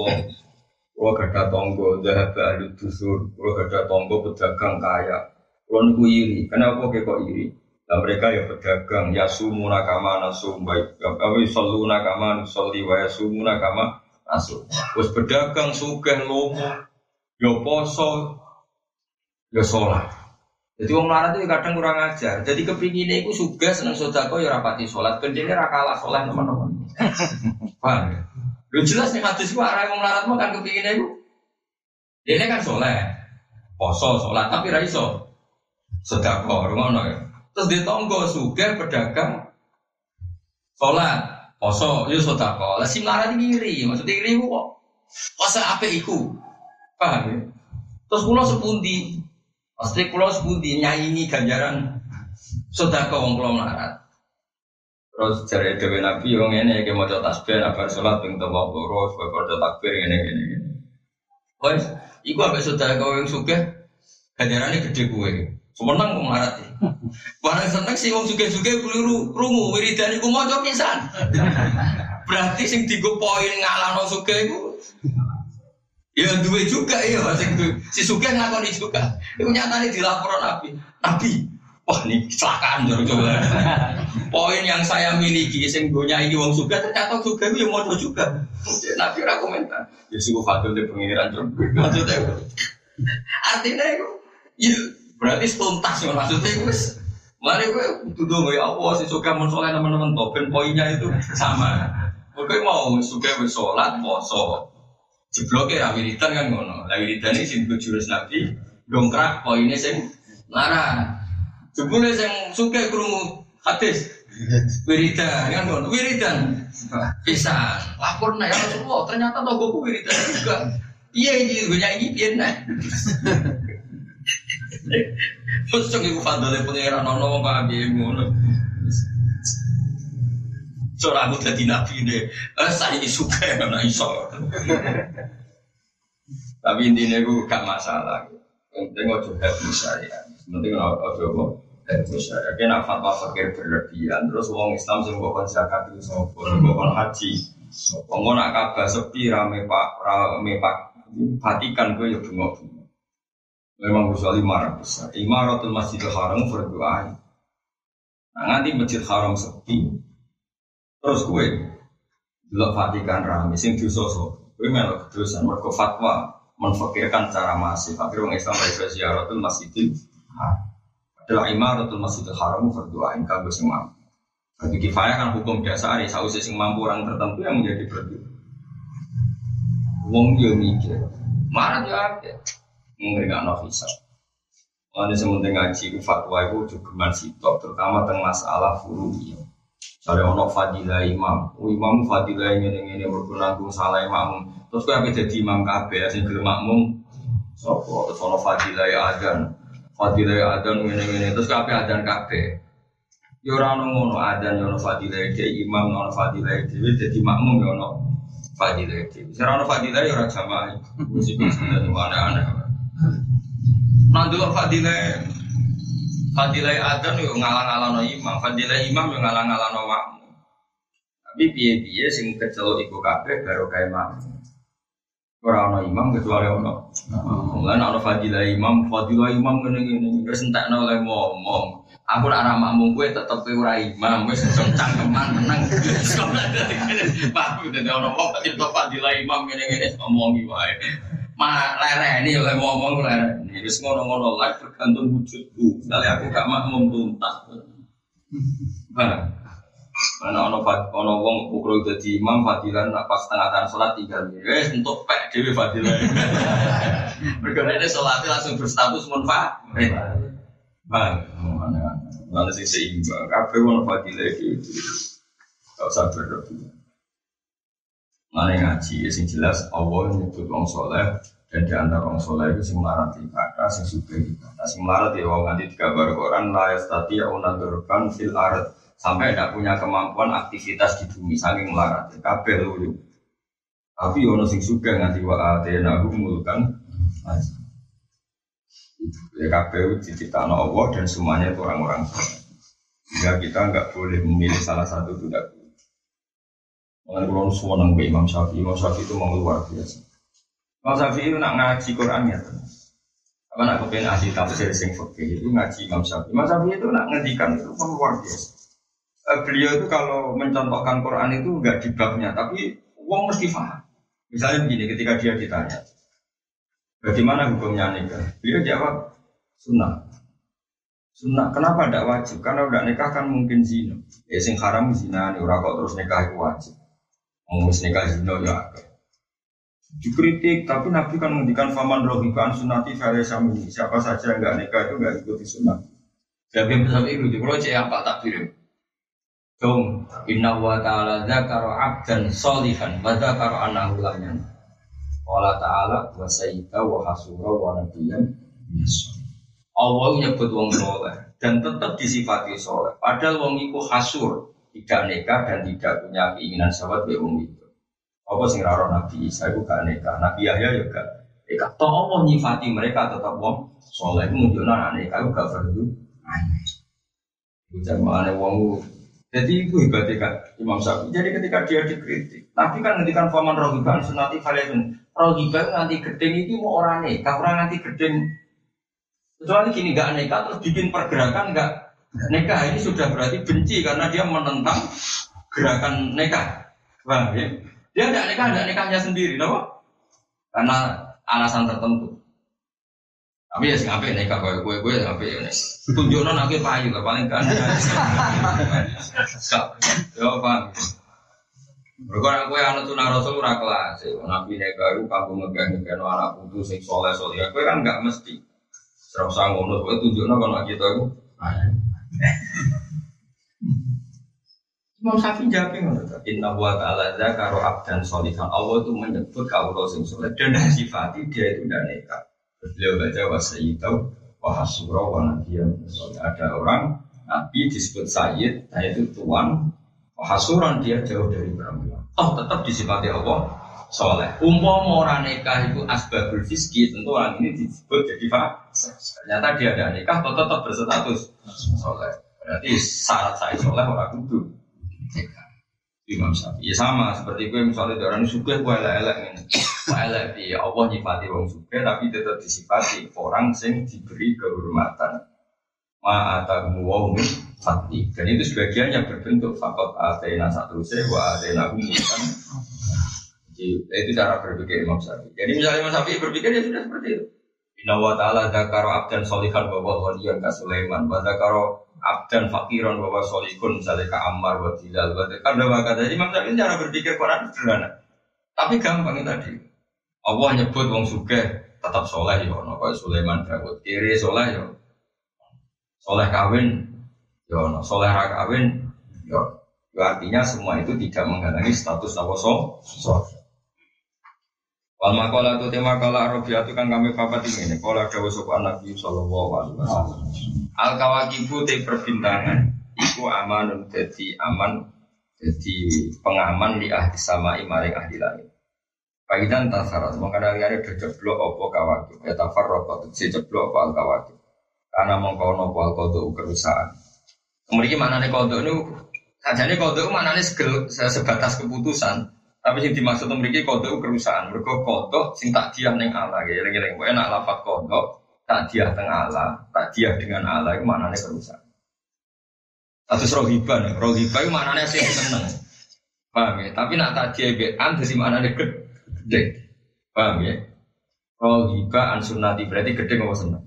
Kalau gada tonggo, jahat ahli dusur, kalau gada tonggo pedagang kaya, kalau niku iri, kenapa kok iri? Nah, mereka ya pedagang, ya sumu nakama nasum baik, kami selalu nakama nusolli wa ya sumu nakama nasum. Terus pedagang sugeng lomo, ya poso, ya sholat. Jadi wong larat itu kadang kurang ajar. Jadi kepinginnya itu suga seneng sodako ya rapati sholat. Kendini rakalah sholat teman-teman. <laughs> Paham ya? Lu jelas nih hadis gua arah wong larat mah kan kepinginnya itu. Dia kan sholat, poso sholat tapi raiso sedekah ngono ya. Terus dia tonggo suge pedagang sholat poso yo sedekah. Lah sing larang iri, maksudnya iri kok poso apa iku? Paham ya? Terus pulau sepundi? Pasti pulau sepundi nyanyi ganjaran sedekah wong pulau melarat. Terus cari dewi nabi yang ini yang mau tasbih apa sholat ping tawa terus bapak takbir ini ini ini. Wes, iku apa sudah kau yang suka ganjarannya gede gue. Semenang kok marati. Barang seneng sih wong suge-suge keliru rungu wiridan iku maca pisan. Berarti sing digo poin ngalahno suge iku Ya duwe juga ya itu. Si Sugeng ngakoni juga. Itu nyatanya dilaporan Nabi. Nabi, wah ini kecelakaan jor coba. Poin yang saya miliki sing dunia ini wong suga ternyata juga itu yang mau juga. Nabi ora komentar. Ya sih fatul di pengiran jor. Maksudnya artinya itu ya berarti tuntas ya maksudnya itu Mari gue tuduh ya Allah si suka mau sholat teman-teman token poinnya itu sama. Oke mau suka bersolat, poso, Jebloke ya wiridan kan ngono. Lah wiridan iki sing jurus Nabi dongkrak poinnya sing larang. Jebule sing suke krungu hadis wiridan kan ngono. Wiridan bisa lapor nek ya Rasulullah ternyata togoku wiridan juga. Iya ini gue nyanyi piye nah. Cok iku fadale pangeran ono wong kok ngono. Seorang aku jadi nabi deh. Eh, saya suka <laughs> karena iso. Tapi intinya aku gak masalah. Penting ojo happy saya. Penting ojo apa happy saya. Kena fatwa fakir berlebihan. Terus uang Islam sih bukan zakat itu sopo, bukan haji. Wong nak kabar sepi rame pak rame pak Vatikan gue ya bengok bengok. Memang usul lima ratus. Imaratul Masjidil Haram berdoa. Nah, nanti Masjid Haram sepi, Terus gue delok Vatikan rame sing dosa so. Gue melok dosa mergo fatwa menfakirkan cara masif. Akhirnya orang Islam dari ziaratul masjidil adalah imaratul masjidil haram berdoa ingkang gue sing mampu. Bagi kifayah kan hukum dasar ya sausi sing mampu orang tertentu yang menjadi berdoa. Wong yo mikir, marah yo akeh. Mungkin gak nafisa. Mana sementing ngaji fatwa itu juga masih terutama tentang masalah furu'iyah. Dari ono fadilah imam, oh, imam fadilah ini ini ini berkunanggung salah imam. Terus kau apa jadi imam kabe, asing gelem makmum. Sopo, terus ono fadilah adan, fadilah adan ini ini. Terus kau apa adan kabe. Ya orang ngono adan ya ono fadilah dia imam ono fadilah dia jadi makmum ya ono fadilah dia. Sekarang ono fadilah ya orang jamaah. Mesti bisa dari Nanti fadilah Fadilai adan yo ngalang-alano imam, fadilai imam yo ngalang-alano makmum. Tapi piye-piye sing kecelok iku kabeh karo kae makmum. Ora ana imam kecuali ono. Mulane ana fadilai imam, fadilai imam ngene-ngene wis entekno oleh ngomong. Aku nak ramah makmum kowe tetep ora imam, wis cangkeman menang. Pak, dadi ono wong kok fadilai imam ngene-ngene ngomongi wae. Mah ini oleh ngomong ini Wis ngono-ngono live tergantung wujudku. Misalnya aku gak makmum tuntas. Nah, Mana ono ono wong ukro jadi imam fadilan nak pas tengah tengah sholat tinggal wes untuk pek dewi fadilan. <laughs> Berkarena ini sholatnya langsung berstatus munfa. Bang, mana mana sih seimbang. Kafe ono fadilan itu. Gak usah berlebihan. Mana ngaji, ya sing jelas Allah nyebut wong soleh dan di antara soleh itu sing melarat ibadah, sing suka ibadah, sing melarat ya wong nanti digambar Quran la yastati unadurkan fil ard. Sampai tidak punya kemampuan aktivitas di bumi saking melarat. Kabel lu tapi ono sing suka nganti wa atena mulkan ya kabel diciptakan Allah dan semuanya itu orang-orang sehingga kita nggak boleh memilih salah satu tidak Mengenai kulon semua nang Imam Syafi'i, Imam Syafi'i itu mau luar biasa. Imam Syafi'i itu nak ngaji Quran ya. Apa nak kepengen ahli tafsir sing fikih itu ngaji Imam Syafi'i. Imam Syafi'i itu nak ngedikan itu mau luar biasa. Eh, beliau itu kalau mencontohkan Quran itu enggak di babnya, tapi uang mesti paham. Misalnya begini, ketika dia ditanya, bagaimana hukumnya nikah? Beliau jawab, sunnah. Sunnah, kenapa tidak wajib? Karena udah nikah kan mungkin zina. Ya sing haram zina, nih kok terus nikah itu wajib. Mau nikah zina ya Dikritik, tapi Nabi kan menghentikan faman rohikan sunati sami. Siapa saja yang nggak nikah itu nggak ikuti sunnah. Tapi besar itu, kalau cek apa tak kirim. Dong, inna wa ta'ala dzakara abdan solihan wa dzakara anahu Wala ta'ala wa sayyida wa hasura wa nabiyan Allah nyebut wong soleh dan tetap disifati soleh. Padahal wong iku hasur, tidak nikah dan tidak punya keinginan sahabat be wong itu. Apa sing raro Nabi Isa itu gak nikah, Nabi Yahya juga nikah. Toh Allah nyifati mereka tetap wong soleh. Itu menunjukkan anak nikah itu gak perlu aneh. Itu jamaah wong jadi itu kan Imam Syafi'i. Jadi ketika dia dikritik, Nabi kan ngendikan faman rohiban sunati kalian rohibah nanti gedeng itu mau orang nikah, orang nanti gedeng. Kecuali gini nggak nikah terus bikin pergerakan nggak nikah ini sudah berarti benci karena dia menentang gerakan nikah. Bang, ya? Dia tidak nikah, tidak nikahnya sendiri, loh. Karena alasan tertentu. Tapi ya sih ngapain nikah kau gue gue ngapain ya Tunjukno nabi payu lah paling kan. Yo paham. Mereka aku yang anak tunah rasul ora kelas, nabi nikah itu kamu megang megang anak putu sing. Aku kan nggak mesti. Serau sang ngono, kowe tunjukno kalau kita aku. Imam Syafi'i jawab ngono. Inna wa ta'ala karo abdan solihan. Allah itu menyebut kaulo sing soleh dan sifati dia itu tidak nikah. Beliau baca wa sayyidau wa hasura wa Ada orang Nabi disebut sayyid, nah itu tuan, Hasuran dia jauh dari perempuan. Oh tetap disifati Allah soleh. Umpama orang nikah itu asbabul fiski, tentu orang ini disebut jadi fase. Ternyata dia ada nikah, tetap, tetap berstatus soleh. Berarti syarat saya soleh orang kudu Imam Syafi'i ya sama seperti gue misalnya orang suka gue elek elek ini, elek di Allah nyifati orang suka tapi tetap disifati orang sing diberi kehormatan ma atamu wa fati dan itu sebagiannya berbentuk fakot atena satu se wa atena hum jadi itu cara berpikir Imam Syafi'i jadi misalnya Imam Syafi'i berpikir ya sudah seperti itu Inna wa ta'ala zakaro abdan solihan bahwa waliyan ka Sulaiman Wa zakaro abdan fakiran bahwa solikun misalnya ka Ammar wa Tilal Wa zakar dawa kata Imam Syafi'i cara berpikir Quran sederhana Tapi gampang tadi Allah nyebut wong sugih tetap soleh ya ono Sulaiman Dawud kiri soleh ya soleh kawin, yo, no. soleh ra kawin, yo. artinya semua itu tidak menghalangi status apa so, so. Wal makola itu tema kala Arabia itu kan kami papat ini. Kala dawa sopan Nabi Sallallahu Alaihi Wasallam. Al kawakibu te perbintangan. Iku amanun jadi aman jadi pengaman di ahli sama imaring ahli langit. Pagidan tasarat, mengkana liari ada jeblok opo kawakib. Ya tafar rokok, jeblok opo al kawakib. Karena mengkono kual kodok kerusakan. Kemudian mana nih kodok ini? Saja nih kodok mana nih sebatas keputusan. Tapi yang dimaksud memiliki kodok kerusakan. Mereka kodok sing tak dia neng Allah. Ya, lagi-lagi. Gue enak lafat kodok tak dia tengah Allah, tak dia dengan Allah itu mana nih kerusakan. Satu rohiban, rohiban itu mana nih sih seneng. Paham ya? Tapi nak tak dia bean, jadi mana nih gede. Paham ya? Rohiba an sunnati berarti gede nggak seneng.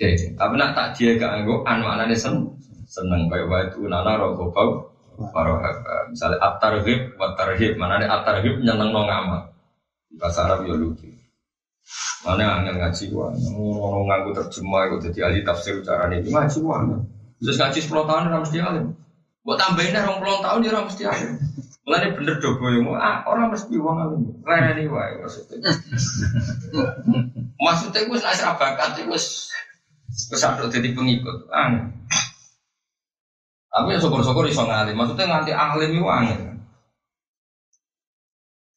Jadi, tapi nak tak dia gak anggo an maknanya sen seneng baik baik itu nana bau parohaba. Misalnya at-tarhib wa tarhib, mana ada at-tarhib nyeneng no ngamal. Bahasa Arab ya lucu. Mana angin ngaji wah, orang nganggu terjemah itu jadi ahli tafsir cara ini ngaji wah. Terus ngaji 10 tahun orang mesti alim. Buat tambahin orang puluh tahun dia orang mesti alim. Mulai bener dobo yang ah orang mesti uang alim. Ini wah maksudnya. Maksudnya gue asal bakat gue Terus ada jadi pengikut, aneh. Tapi ya syukur-syukur iso ngalim. Maksudnya nganti ahlim itu aneh.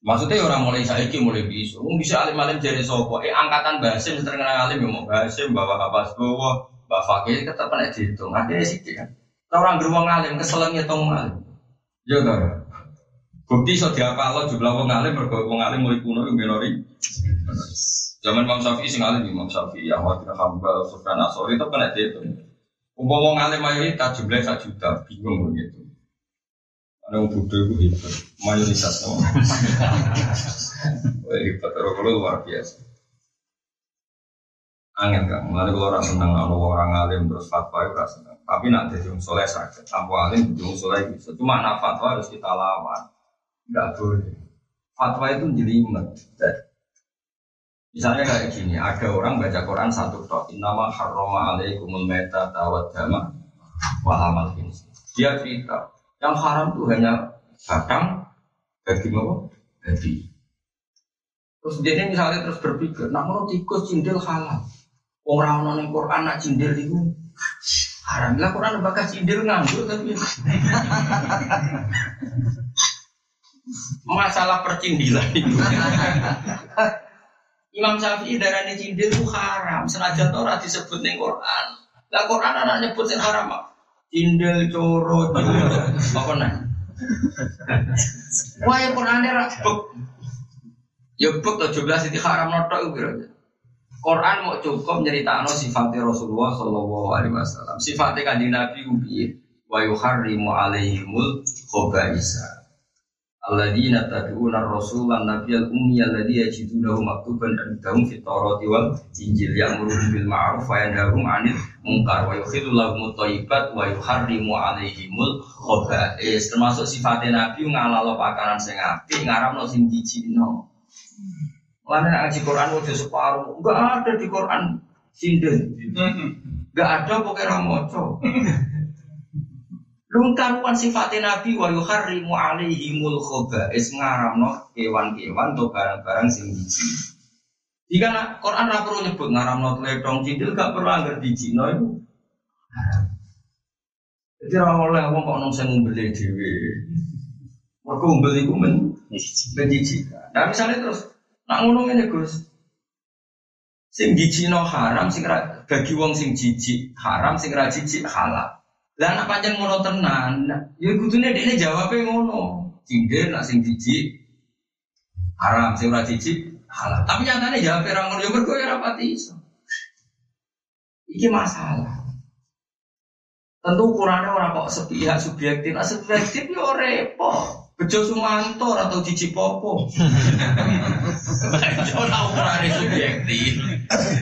Maksudnya ya orang mulai saiki mulai bisa. Mungkin bisa alim-alim jadi sopo. Eh angkatan basim terkenal alim ya mau basim bawa kapas bawa bawa fakir tetap pernah dihitung. Ada sih kan. Orang beruang alim keselengnya tong alim. Ya kan. Bukti so diapa lo jumlah wong alim wong alim mulai kuno yang minori. Zaman Imam Syafi'i sing alim Imam Syafi'i, Ahmad bin Hambal, Sufyan Asori itu kena itu. Umpama wong alim mayoritas jumlahnya satu juta, bingung begitu. Ada yang bodoh itu hebat, mayoritas no. <laughs> hebat, kalau luar biasa. Angin kan, mulai kalau orang seneng, kalau orang alim terus fatwa itu rasa seneng. Tapi nak jadi orang soleh sakit, tanpa alim jadi soleh bisa. Cuma nak fatwa harus kita lawan, nggak boleh. Fatwa itu jadi iman. Misalnya kayak gini, ada orang baca Quran satu tok, nama harroma alaikumul meta tawat dama wa amal Dia cerita, yang haram tuh hanya batang, daging apa? Babi. Terus dia misalnya terus berpikir, nak mau tikus cindil halal. Orang orang Quran nak cindil itu haram. Lah Quran bakas cindil nganggur tapi <laughs> masalah percindilan itu. <laughs> Imam Syafi'i darah cindil itu haram. Senajan Torah disebut nih Quran. Lah Quran anak nyebut yang haram mak. Cindil, coro. Apa nih? Wah yang Quran dia Ya buk 17 itu haram notok itu Quran mau cukup nyeritakno sifatnya Rasulullah Shallallahu Alaihi Wasallam. Sifatnya kanjeng Nabi ubi wa yuharrimu alaihimul khobaisa. Alladzina tabi'una ar-rasulan nabiyal ummi alladzi yajidunahu maktuban indahum fit tawrati wal injil. Ya'muruhum bil ma'ruf wa yanhahum 'anil munkar wa yukhillu lahum thayyibat wa yuharrimu alaihimul khaba'is termasuk sifatnya nabi ngalalo pakanan sing apik ngaramno sing Mana ngaji Quran udah separuh, enggak ada di Quran. Sinden, enggak ada pokoknya ramoco. <laughs> Lu karuan sifatnya Nabi wa yuharrimu alaihimul khaba'is ngaramno kewan-kewan atau barang-barang sing jiji. Jika Quran ora perlu nyebut ngaramno tledong cindil gak perlu anggar dijino itu. Jadi ora oleh wong kok nang sing ngumbeli dhewe. Mergo ngumbel iku men menjijikan. Nah misalnya terus Nak ngono ngene Gus. Sing jijikno haram, sing bagi wong sing jijik haram, sing ra jijik halal. Lah nak pancen ngono tenan, ya kudune dekne jawabe ngono. Cindir nak sing jijik haram, sing ora jijik halal. Tapi nyatane jawab ora ngono ya mergo ya rapati iso. Iki masalah. Tentu ukurannya orang kok sepihak subjektif, nah subjektif ya repot. Bejo Sumanto atau Cici Popo. Ora ukuran subjektif.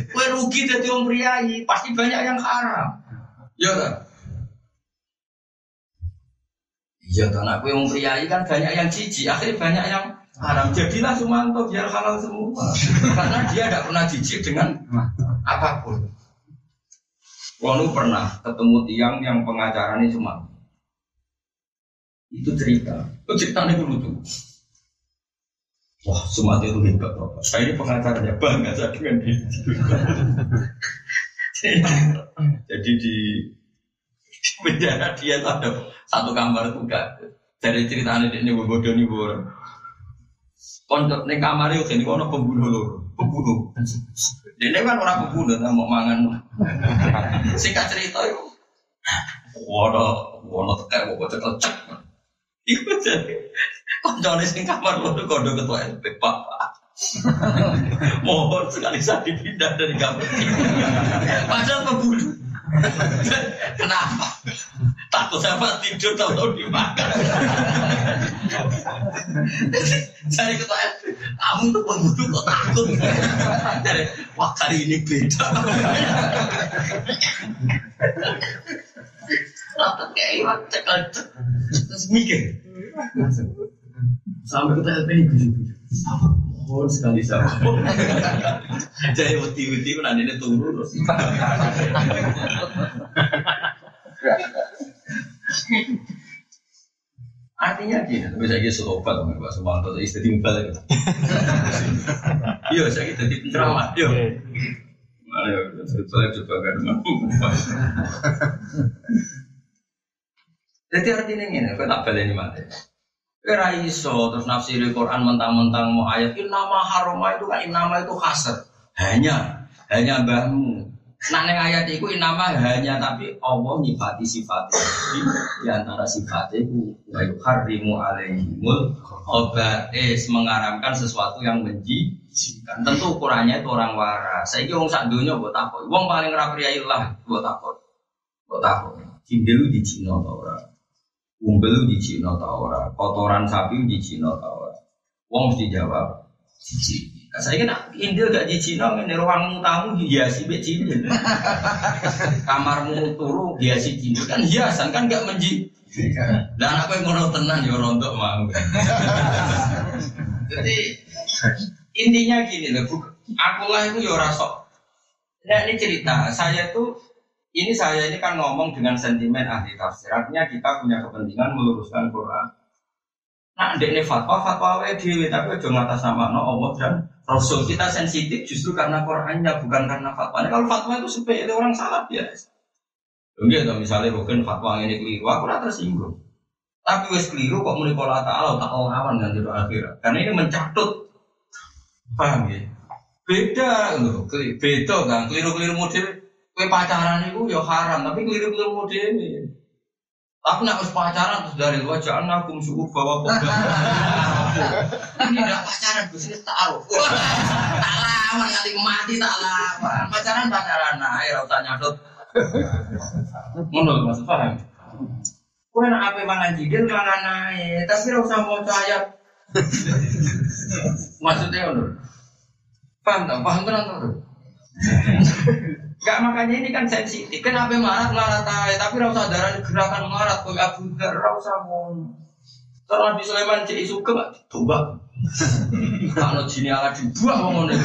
Kue rugi jadi om priayi, pasti banyak yang haram. Ya kan? Iya kan aku yang priayi kan banyak yang cici, akhirnya banyak yang haram. Jadilah Sumanto biar halal semua. <laughs> Karena dia tidak pernah jijik dengan apa pun. Wanu pernah ketemu tiang yang pengacaranya cuma itu cerita. Itu ceritanya dulu tuh. Wah, Sumatera itu hebat Bapak. Saya ini pengacaranya bangga saya dengan dia. <laughs> Jadi di <laughs> penjara dia tuh ada satu kamar tuh gak dari ceritanya dia ini bodoh nih bodoh. Konco nih kamar itu ini kono pembunuh loh, pembunuh. Dia kan orang pembunuh, mau mangan. <laughs> Singkat cerita itu, waduh, waduh kayak mau cek cek. Iku jadi koncone sing kamar loro kondo ketua LP Pak. <laughs> Mohon sekali saya dipindah dari kamar. Padahal pembunuh. <laughs> Kenapa? Takut sama tidur tahu-tahu dimakan. <laughs> Saya LP, kamu tuh pembunuh kok takut? Jadi, wah kali ini beda. Kayak cekal terus mikir. Sampai ke TLP ini Mohon sekali sama. Jadi uti-uti kan ada turun terus. Artinya gini, tapi saya kira serobat sama Pak Sumanto, saya istri timbal gitu. Iya, saya kira jadi penceramah, iya. Ayo, saya coba kan Jadi artinya ini, aku tak balik ini mati. Kira iso terus nafsir Quran mentang-mentang mau ayat nama haroma itu kan nama itu kasar. Hanya, hanya mbahmu. Nah neng ayat itu nama hanya tapi Allah nyifati sifatnya di antara sifatnya itu wa harimu alaihimul es mengaramkan sesuatu yang benci tentu ukurannya itu orang waras. Saya kira orang sak buat apa uang paling rapi buat apa buat apa cindelu di Cina orang umbel di Cina tau ora, kotoran sapi di Cina tau ora. Wong mesti jawab cici. Nah, saya kira Indil gak di Cina, ini ruangmu tamu hiasi be Cina. <laughs> Kamarmu turu hiasi Cina kan hiasan kan gak menji. Dan aku yang ngono tenan ya rontok mau. <laughs> Jadi intinya gini loh, aku lah itu ya rasok. Nah ini cerita, saya tuh ini saya ini kan ngomong dengan sentimen ahli tafsir. Artinya kita punya kepentingan meluruskan Quran. Nah, ini fatwa, fatwa wae dewi, tapi aja ngatas nama no Allah dan Rasul. Kita sensitif justru karena Qurannya, bukan karena fatwa. Kalau fatwa itu sepele orang salah biasa. Enggak, kalau misalnya bukan fatwa ini keliru, aku rata tersinggung. Tapi wes keliru kok mulai pola ta'ala tak lawan dengan jodoh akhirat. Karena ini mencatut. Paham ya? Beda loh, beda kan, keliru-keliru model Kue pacaran itu ya haram, tapi keliru-keliru model Tapi nak harus pacaran terus dari luar jangan aku suku bawa kok. <laughs> Ini tidak pacaran gue sih taruh. Tak lama kali mati tak lama. Pacaran pacaran nah ya usah nyadot. Menurut maksud paham? Kue nak apa mangan jidil mangan naik, tapi usah mau ayat. Maksudnya menurut. Paham tak? Paham tenang tuh. Gak makanya ini kan sensitif. Kenapa marah marah tay? Tapi rasa darah gerakan marah kok Abu Dar rasa mau. Kalau Nabi Sulaiman cek suka gak coba. Kalau jini ala dibuat ngomong nih.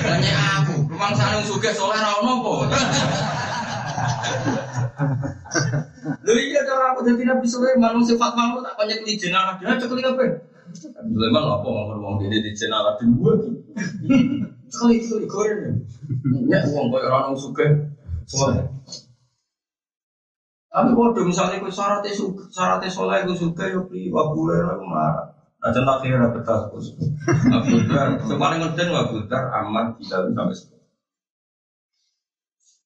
Tanya aku, memang sana suka soalnya rawon nopo. Lu iya cara aku jadi Nabi Sulaiman sifat malu tak banyak di jenah dia cekli apa? Nabi Sulaiman apa ngomong ngomong dia di jenah dua Sekali sekali goreng. Ya uang kau orang suka semua. Tapi kalau misalnya kau syaratnya suka, syaratnya soleh kau suka ya pri wabule lah marah. Nah contoh akhirnya dapat tas kau suka. Ngeden Abu Dar aman tidak sampai sepuluh.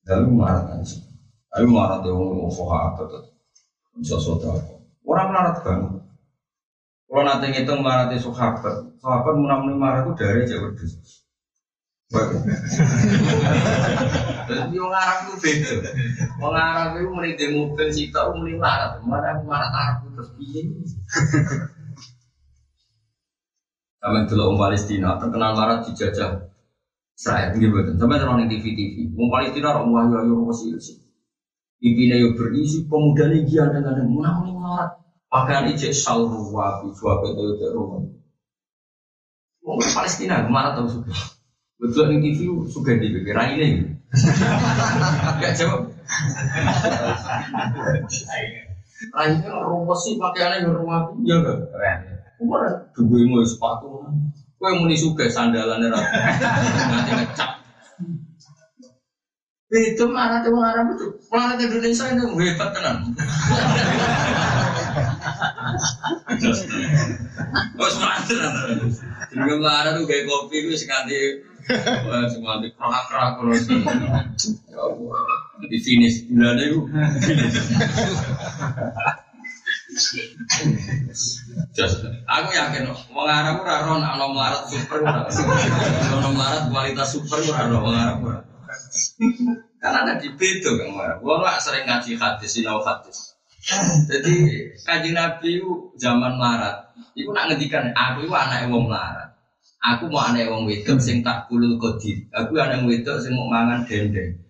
Lalu marah kan sih. Ayo marah dia ngomong sahabat tuh. Bisa saudara. Orang marah banget. Kalau nanti ngitung marah dia sahabat, sahabat menang marah itu dari jauh Wong Arab itu beda. Wong Arab itu mulai di mobil sih tau mulai larat. Mana marah Arab terus piye? Sampai dulu orang Palestina terkenal larat dijajah Israel gitu betul. Sampai terang di TV TV. Orang Palestina orang wahyu wahyu orang sih. Ibina yo berisi pemuda yang mana mulai larat. Pakaian ijek salru wabi suabe itu itu rumah. Orang Palestina ke mana tahu suka. Betul nih TV suka di pikir ini. Gak jawab. Akhirnya rumput sih pakaiannya yang rumah ya gak keren. Dua mau sepatu. Kue muni suka sandalannya nanti ngecap. Itu mana tuh Arab itu? Planet Indonesia ini hebat tenan. Oh semangat tenan. Jadi Arab tuh kayak kopi itu sekanti Wah, semua di kerak-kerak terus. Di finish bulan itu. Just, aku yakin, wong Arab ora ro nek ana melarat super ora. Ana melarat kualitas super ora ro wong Arab ora. Kan ada di bedo kan. Wong sering ngaji hadis, sinau hadis. Jadi kaji Nabi itu zaman melarat. Iku nak ngedikan aku itu anak wong melarat. Aku mau anak wong wedok sing tak kulul kodir. Aku anak wedok sing mau mangan dendeng.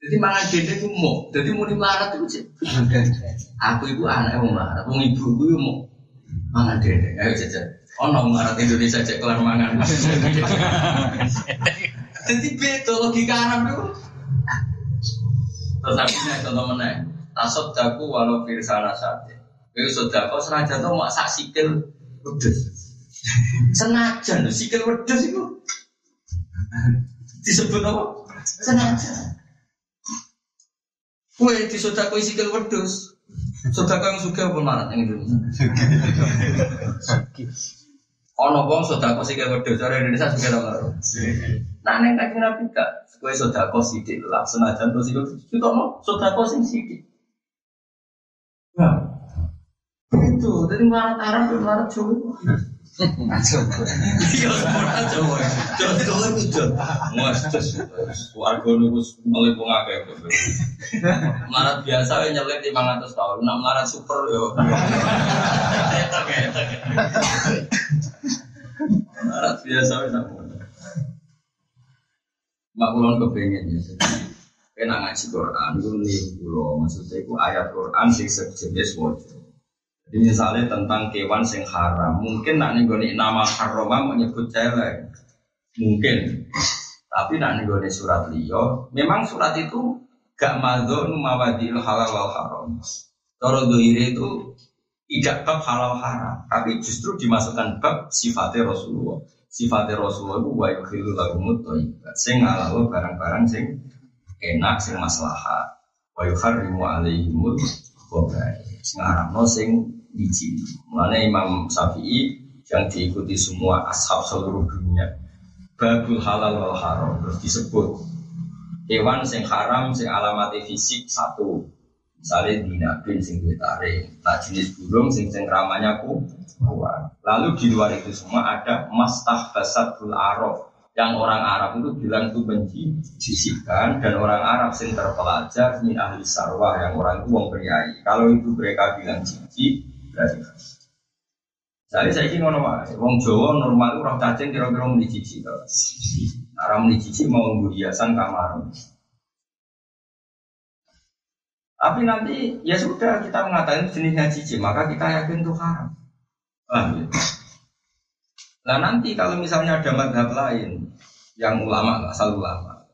Jadi mangan dendeng itu mau. Jadi mau di melarat itu. Aku ibu anak wong melarat. Wong ibu itu mau mangan dendeng. Ayo jajan. Oh no melarat Indonesia cek kelar mangan. Jadi betul logika Arab itu. Terus akhirnya contoh mana? Tasod daku walau firsana sate. Itu sudah kau senajan tuh mau sak sikil pedes. Senajan lho sikil wedhus iku. Disebut apa? Senajan. Kue di kue sikil wedhus. Sodako yang suka apa marat yang Indonesia? Ono bong sodako sikil wedhus, orang Indonesia suka marat? Nah, neng kaji nabi kak, kue sodako sidik lah, senajan tuh sikil, kita mau sodako sing sidik. Nah, itu, jadi marat Arab, marat Jawa. Iya, semua Jawa. Jawa itu Jawa. Mas, warga nunggu mulai pun akeh. Marat biasa yang nyelip lima ratus tahun, nak marat super yo. Marat biasa nak. Mak kulon kepengen ya. Kena ngaji Quran, itu nih pulau. Maksudnya itu ayat Quran sih sejenis wajib. Jadi misalnya tentang kewan sing haram, mungkin nak nih nama haroma menyebut celeng, mungkin. Tapi nak nih surat liyo, memang surat itu gak madon mawadil halal wal haram. Toro itu tidak bab halal haram, tapi justru dimasukkan bab sifatnya Rasulullah. Sifatnya Rasulullah itu wa yukhilu lahumut. Sing halal barang-barang sing enak sing maslahat. Wa yuharrimu alaihimul. Sing haramno sing biji. Mana Imam Syafi'i yang diikuti semua ashab seluruh dunia. Babul halal wal haram terus disebut hewan sing haram sing alamat fisik satu Misalnya dinabin sing duwe taring, nah jenis burung sing sing ramanya ku. Lalu di luar itu semua ada mastahbasatul arab yang orang Arab itu bilang itu benci jisikan dan orang Arab sing terpelajar min ahli sarwah yang orang itu wong priai. Kalau itu mereka bilang cici berarti jadi saya ini ngono wae. Wong Jawa normal roh cacing kira-kira muni cici to. Nah, muni cici mau hiasan kamar. Tapi nanti ya sudah kita mengatakan jenisnya cici, maka kita yakin itu haram. Nah nanti kalau misalnya ada madhab lain yang ulama asal ulama,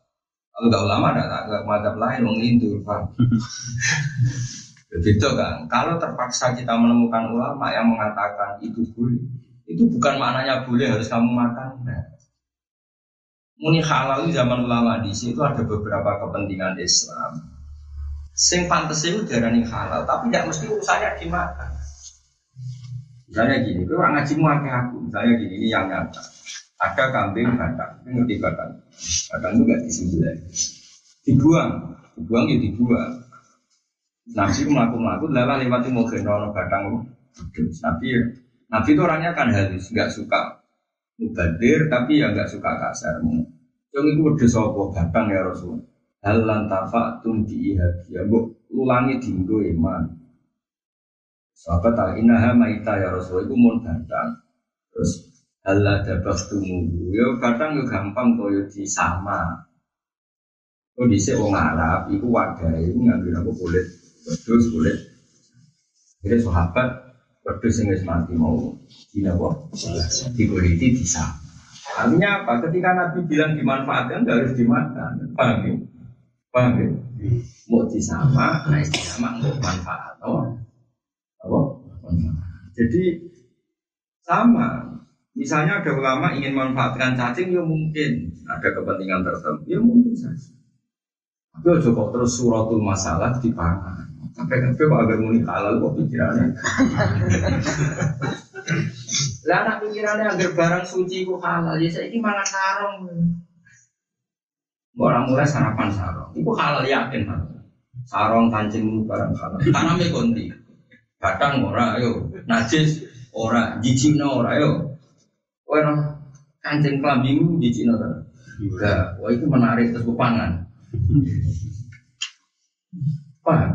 kalau nggak ulama ada madhab lain mengindur, pak. <laughs> Begitu kan? Kalau terpaksa kita menemukan ulama yang mengatakan itu boleh, itu bukan maknanya boleh harus kamu makan. Nah. Muni halal zaman ulama di situ ada beberapa kepentingan Islam Sing pantes itu darani halal, tapi tidak mesti urusannya dimakan. Misalnya gini, itu orang ngaji muaknya aku. Misalnya gini, ini yang nyata. Ada kambing batang, itu ngerti batang. Batang itu gak disembelih. Dibuang, dibuang ya dibuang. Nabi melaku-melaku, lala lewati mau genono batang. Nabi, Nabi itu orangnya kan halus, nggak suka mubadir, tapi ya nggak suka kasar. Yang itu udah sopo batang ya Rasul hal lantafa tun diihadia bu ulangi dinggo iman sahabat tak inaha maita ya rasul itu mun datang terus hal ada tunggu yo kadang yo gampang koyo di sama Oh di wong Arab, itu wadah itu ngambil aku kulit pedus kulit. Jadi sahabat pedus yang mati mau di apa? Di kulit di sama. Artinya apa? Ketika Nabi bilang dimanfaatkan, harus dimakan. Paham ya? Paham ya? Mau disama, nah sama untuk manfaat. Oh. Apa? Jadi sama. Misalnya ada ulama ingin memanfaatkan cacing, ya mungkin ada kepentingan tertentu, ya mungkin saja. Tapi ojo kok terus suratul masalah di pangan. Sampai kafe kok agar muni halal kok pikirannya. Lah anak pikirannya agar barang suci kok halal, ya saya ini malah sarong. Orang mulai sarapan sarong. Itu halal yakin kan. Sarong kancing barang halal. Tanamnya konti. Batang ora ayo. Najis ora. Jijikno ora ayo. Ora kancing klambimu jijikno ora. Juga. Wah itu menarik terus pangan. Paham?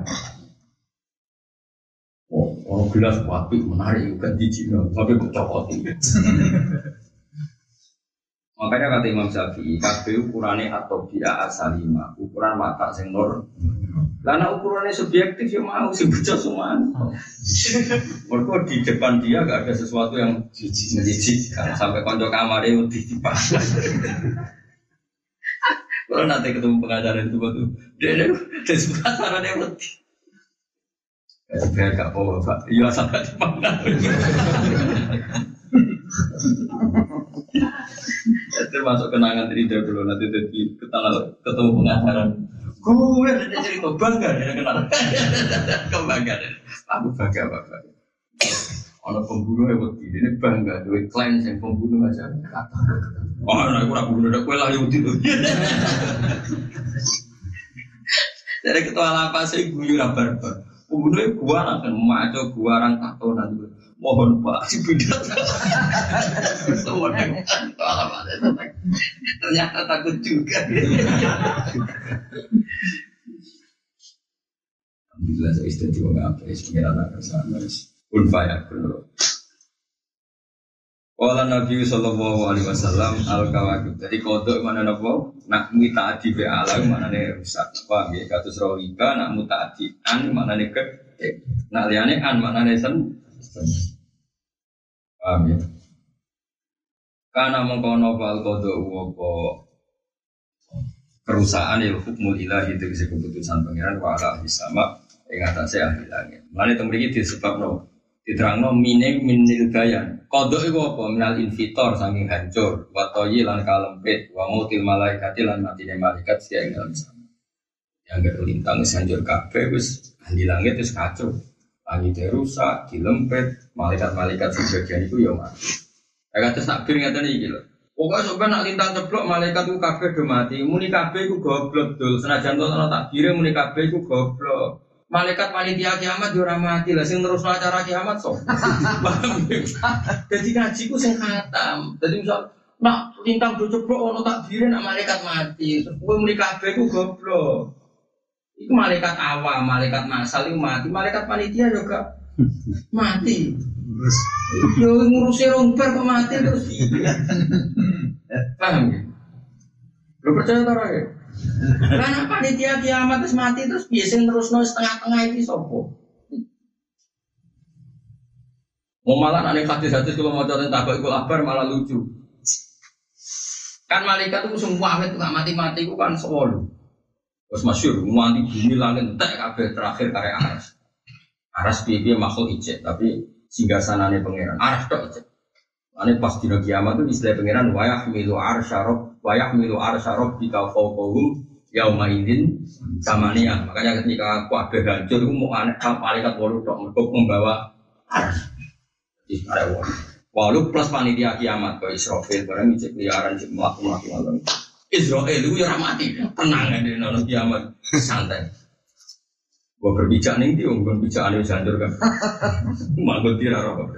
Oh, orang gelas menarik juga jijikno. Tapi kok cokoti. Makanya kata Imam Syafi'i, kabeh ukurannya atau dia asalima, ukuran mata nur. Karena ukurannya subjektif ya mau sih baca semua. Mereka di depan dia gak ada sesuatu yang menjijikkan sampai konco kamar itu ditipas. Kalau nanti ketemu pengacara itu batu, dia dia dia suka saran yang mati. Biar gak bawa pak, iya sampai dipangkat. Termasuk kenangan dari dulu nanti jadi ketemu pengajaran. Gue ada cerita bangga dia kenal. <laughs> Kebangga Aku bangga bangga. Ono pembunuh yang waktu ini bangga dua klien yang pembunuh aja. Oh, nah, aku ragu udah kue lah yang itu. Dari <laughs> ketua lapas saya guyu rabar Pembunuhnya gua akan maco gua orang tato nanti mohon pak <laughs> beda ternyata takut juga Alhamdulillah saya istirahat juga nggak apa ya anak bersama pun faya pun Kala Nabi Sallallahu Alaihi Wasallam al kawakib. Jadi kodok mana nopo? Nak mutaati be alam mana nih rusak. Paham ya? Katus rohika nak mutaati an mana nih ke? Nak liane an mana nih sen? Paham ya? Karena mengkono fal kodok apa? Kerusakan ya hukmul ilahi itu bisa keputusan pangeran wa ala sama yang atasnya ahli langit. Mana itu memiliki disebab no diterangno mine minil bayan. Kodok itu apa? Minal invitor saking hancur watoyi lan kalempit wa mautil malaikati lan matine malaikat sia ing dalam sana. Yang gak lintang wis hancur kabeh wis ahli langit wis kacau langit rusak dilempit malaikat-malaikat sebagian itu ya mati ya kata sakbir ngeten iki lho Pokoknya sampai nak lintang ceblok malaikat itu kabeh do mati. Muni kabeh itu goblok dul. Senajan to ana takdire muni kabeh itu goblok. Malaikat panitia kiamat yo ora mati lah sing terus acara kiamat sok. <laughs> Paham ya? Jadi ngaji ku sing khatam. Jadi misal nak lintang do ceblok ono takbire nak malaikat mati. Terus kowe muni kabeh ku goblok. Iku malaikat awam, malaikat masal itu mati, malaikat panitia juga mati. Yo ngurusi romper kok mati terus. Paham ya? Lu percaya tak ya? Karena panitia kiamat terus mati terus biasa terus nol setengah-tengah itu sopo. Mau malah aneh hadis-hadis kalau mau contoh tabak ikut kabar malah lucu. Kan malaikat itu semua itu nggak mati-mati itu kan solo. Terus masyur, mati bumi langit entek kabeh terakhir karya aras. Aras piye makhluk ijek, tapi singgah sanane pangeran. Aras tok ijek. Ane pas dino kiamat itu istilah pangeran wayah milu arsyarob wayah milu arsyarob kita fauqahum yauma idin samania. Makanya ketika kuabe hancur itu mau aneh malaikat walu dok untuk membawa ars. Jadi ada walu. Walu plus panitia kiamat ke Israfil barang ijek liaran ijek melaku melaku malam. Israel itu ya mati, tenang ya di nono kiamat santai. Gua berbicara nih dia, gua berbicara nih jandur kan. <laughs> Manggut dia apa?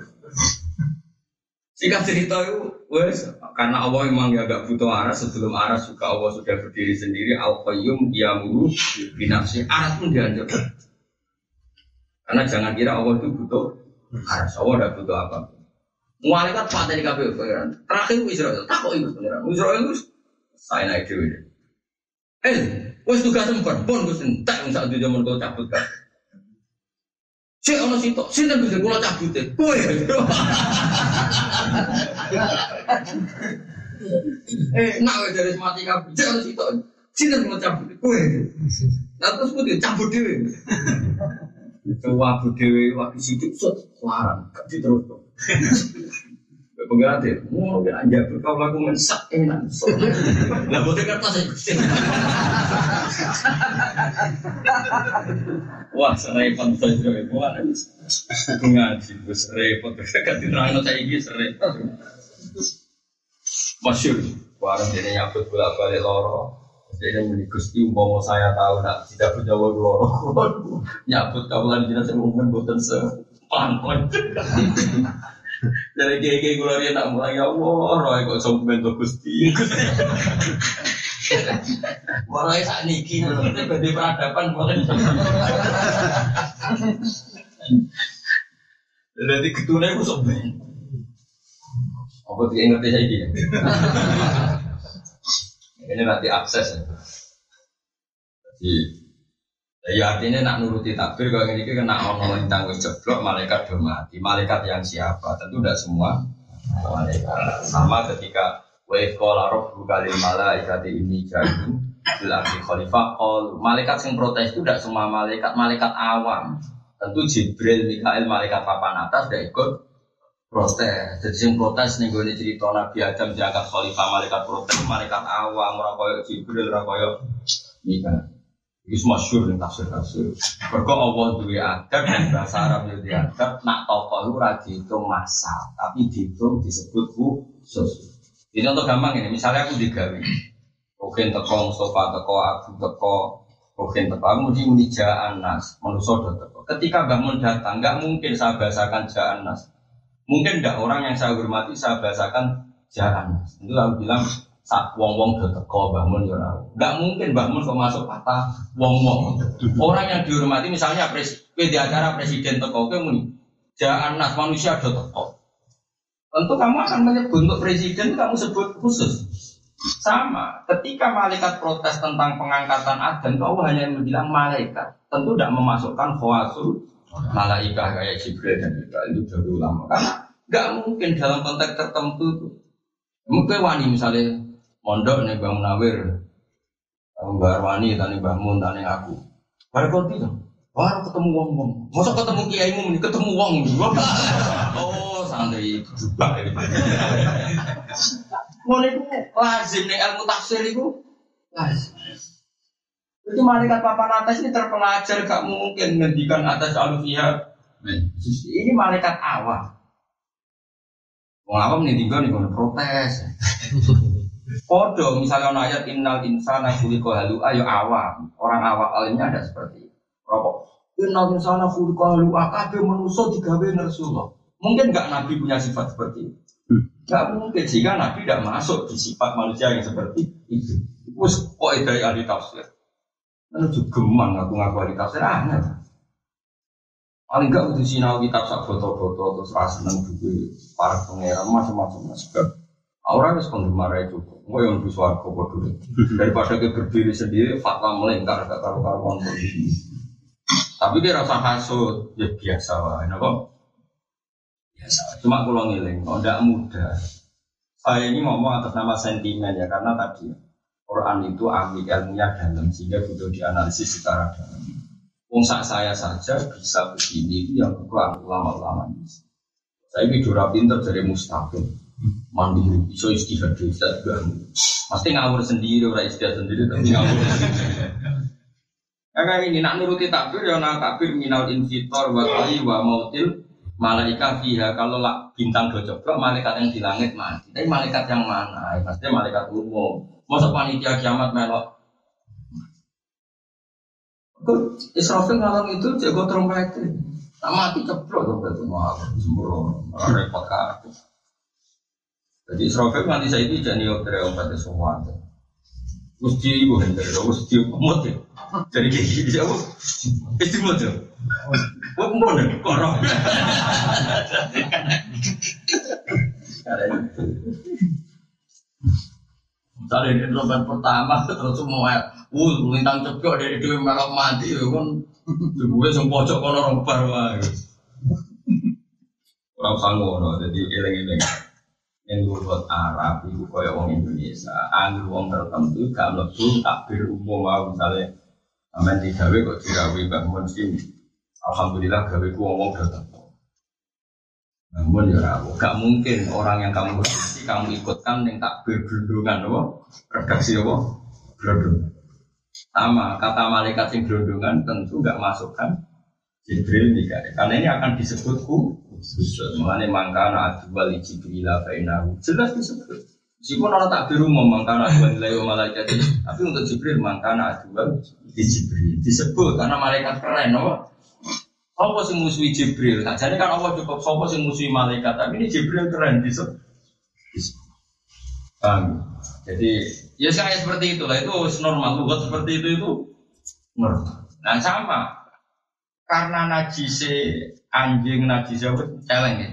Jika cerita itu, wes karena Allah memang ya agak butuh aras sebelum aras juga Allah sudah berdiri sendiri al qayyum diamuru binafsi aras pun dihancurkan. Karena jangan kira Allah itu butuh aras, Allah tidak butuh apa. Malaikat patah di KPU. Terakhir Israel, tak kok itu. Israel itu saya naik dewi. Eh, wes tugas sempat, pun gue sentak saat itu zaman kau cabut kan. Cek ono situ, sinten bisa kula cabute. Kowe. <laughs> eh, nak wae dari mati kabeh. Cek ono situ. Sinten kula cabute. Kowe. Lah terus kudu cabut dhewe. Coba bu dhewe waktu situ sut larang, gak diterus. <laughs> Deh, mau kira aja kau laku mensak enak. Lah bote kertas ya. Wah, serempet saja Wah, ngaji, gue serempet. Kan diterangno saya ini serempet. Masyur, warung ini nyabut bolak balik loro. Jadi ini gusti umpama saya tahu nak tidak punya wong loro. <laughs> Nyabut kawalan jenazah umum boten se pelan Dari kayak kayak gue lari nak mulai ya Allah, roy kok sombong tuh gusti. Mulai saat niki, berarti berarti peradaban mulai. <laughs> Jadi ketune gue sombong. Apa tidak ngerti saya ini? <laughs> Ini nanti akses ya. Jadi Ya artinya nak nuruti takbir kalau ini kena ono lintang jeblok malaikat do mati. Malaikat yang siapa? Tentu tidak semua malaikat. Sama ketika wa qala rabbuka lil malaikati inni ja'ilun fil khalifah qal malaikat yang protes itu tidak semua malaikat, malaikat awam. Tentu Jibril, Mikael, malaikat papan atas tidak ikut protes. Jadi yang protes nih gue cerita Nabi Adam diangkat khalifah malaikat protes, malaikat awam, orang koyo Jibril, orang koyo Mikael. Itu masyur nih tafsir tafsir. Berkau Allah duwe adab dan bahasa Arab itu adab. Nak tokoh itu rajin dihitung masal, tapi dihitung disebut khusus. Ini contoh gampang ini. Misalnya aku digawe, Rohin teko, Mustafa teko, aku teko, Rohin teko. Aku mesti muni jaan nas, manusia teko. Ketika bangun datang, nggak mungkin saya bahasakan jaan nas. Mungkin nggak orang yang saya hormati saya bahasakan jaan nas. Itu aku bilang sak wong wong do teko bangun ya ora. Enggak mungkin bangun kok masuk kata wong wong. Orang yang dihormati misalnya pres di acara presiden teko ke muni jangan nas manusia do teko. Tentu kamu akan menyebut untuk presiden kamu sebut khusus. Sama, ketika malaikat protes tentang pengangkatan Adam, kau hanya bilang malaikat. Tentu tidak memasukkan khawasul malaikat kayak Jibril dan itu dari ulama. Karena nggak mungkin dalam konteks tertentu Mungkin wani misalnya mondok nih bang Munawir, Mbak Arwani, tani Mbak Mun, tani aku. Baru kau tidak, baru ketemu wong wong. Masa ketemu kiai mu, ketemu wong. oh santri juga. Mau itu lazim nih ilmu tafsir itu lazim. Itu malaikat papan atas ini terpelajar gak mungkin ngendikan atas alufiyah. Ini malaikat awal. Wong awam nih tinggal nih protes. Kodo misalnya ono ayat innal insana khuliqa halu ayo awam. Orang awam alimnya ada seperti itu. Rokok. Inna insana khuliqa halu'a kabeh manusa digawe Rasulullah. Mungkin nggak Nabi punya sifat seperti itu? Nggak mungkin sehingga Nabi tidak masuk di sifat manusia yang seperti itu. Terus kok dari ahli tafsir? Karena juga gemang aku ngaku ahli tafsir aneh. Paling nggak udah sinau kitab sak foto-foto terus rasa seneng buku para pangeran macam-macam sebab Aura harus penggemar itu, gue yang di suarco dulu. Daripada dia berdiri sendiri, fatwa melingkar ke karu-karuan. Tapi dia rasa hasut, ya biasa lah, kenapa? Biasa. Cuma kalau ngiling, oh tidak mudah. Saya ini ngomong atas nama sentimen ya, karena tadi Quran itu ambil ilmunya dalam sehingga butuh dianalisis secara dalam. Wongsak saya saja bisa begini itu yang bukan ulama-ulama ini. Saya bidura pinter dari mustaqim, mandiri, iso istihad istihad Pasti ngawur sendiri, orang istihad sendiri, tapi <laughs> ngawur. Ya kayak ini nak nuruti takbir ya nak takbir minal infitor wa kali wa mautil malaikat fiha kalau lah bintang do coba malaikat yang di langit mati. Tapi malaikat yang mana? Ya, pasti malaikat umum. Masa panitia kiamat melok. Israfil ngalang itu jago trompet. Tak mati ceplok berarti mau sembrono repot kabeh. Jadi Israfil nanti saya itu jadi obat obat semua. Mesti ibu hendak, mesti umut ya. Jadi kayak gini siapa? Istimewa tuh. Wah kumpul deh, korong. Misalnya ini pertama terus semua, uh lintang cepet dari dua melok mati, ya kan, gue semua pojok kono orang baru Orang sanggup, jadi eleng-eleng yang buat Arab itu kaya orang Indonesia, angin orang tertentu gak mlebu takbir umum mau misalnya Amin digawe kok dirawi Mbak Mun Alhamdulillah gawe ku ngomong datang. Namun ya rawo, gak mungkin orang yang kamu redaksi kamu ikutkan yang takbir gelondongan apa? Redaksi apa? Gelondongan. Sama kata malaikat sing gelondongan tentu gak masukkan Jibril Mikael. Karena ini akan disebut ku khusus. Mengenai mangkana adwal Jibril fainahu. Jelas disebut. Meskipun orang takbir umum mangkana adwal nilai malaikat tapi untuk Jibril mangkana adwal di Jibril disebut karena malaikat keren, no? Sopo sing musuhi Jibril? Nah, jadi kan Allah cukup sopo sing musuhi malaikat, tapi ini Jibril keren disebut. Paham? Jadi ya saya seperti itulah itu normal buat seperti itu itu normal. Nah sama karena najise anjing najise celeng ya.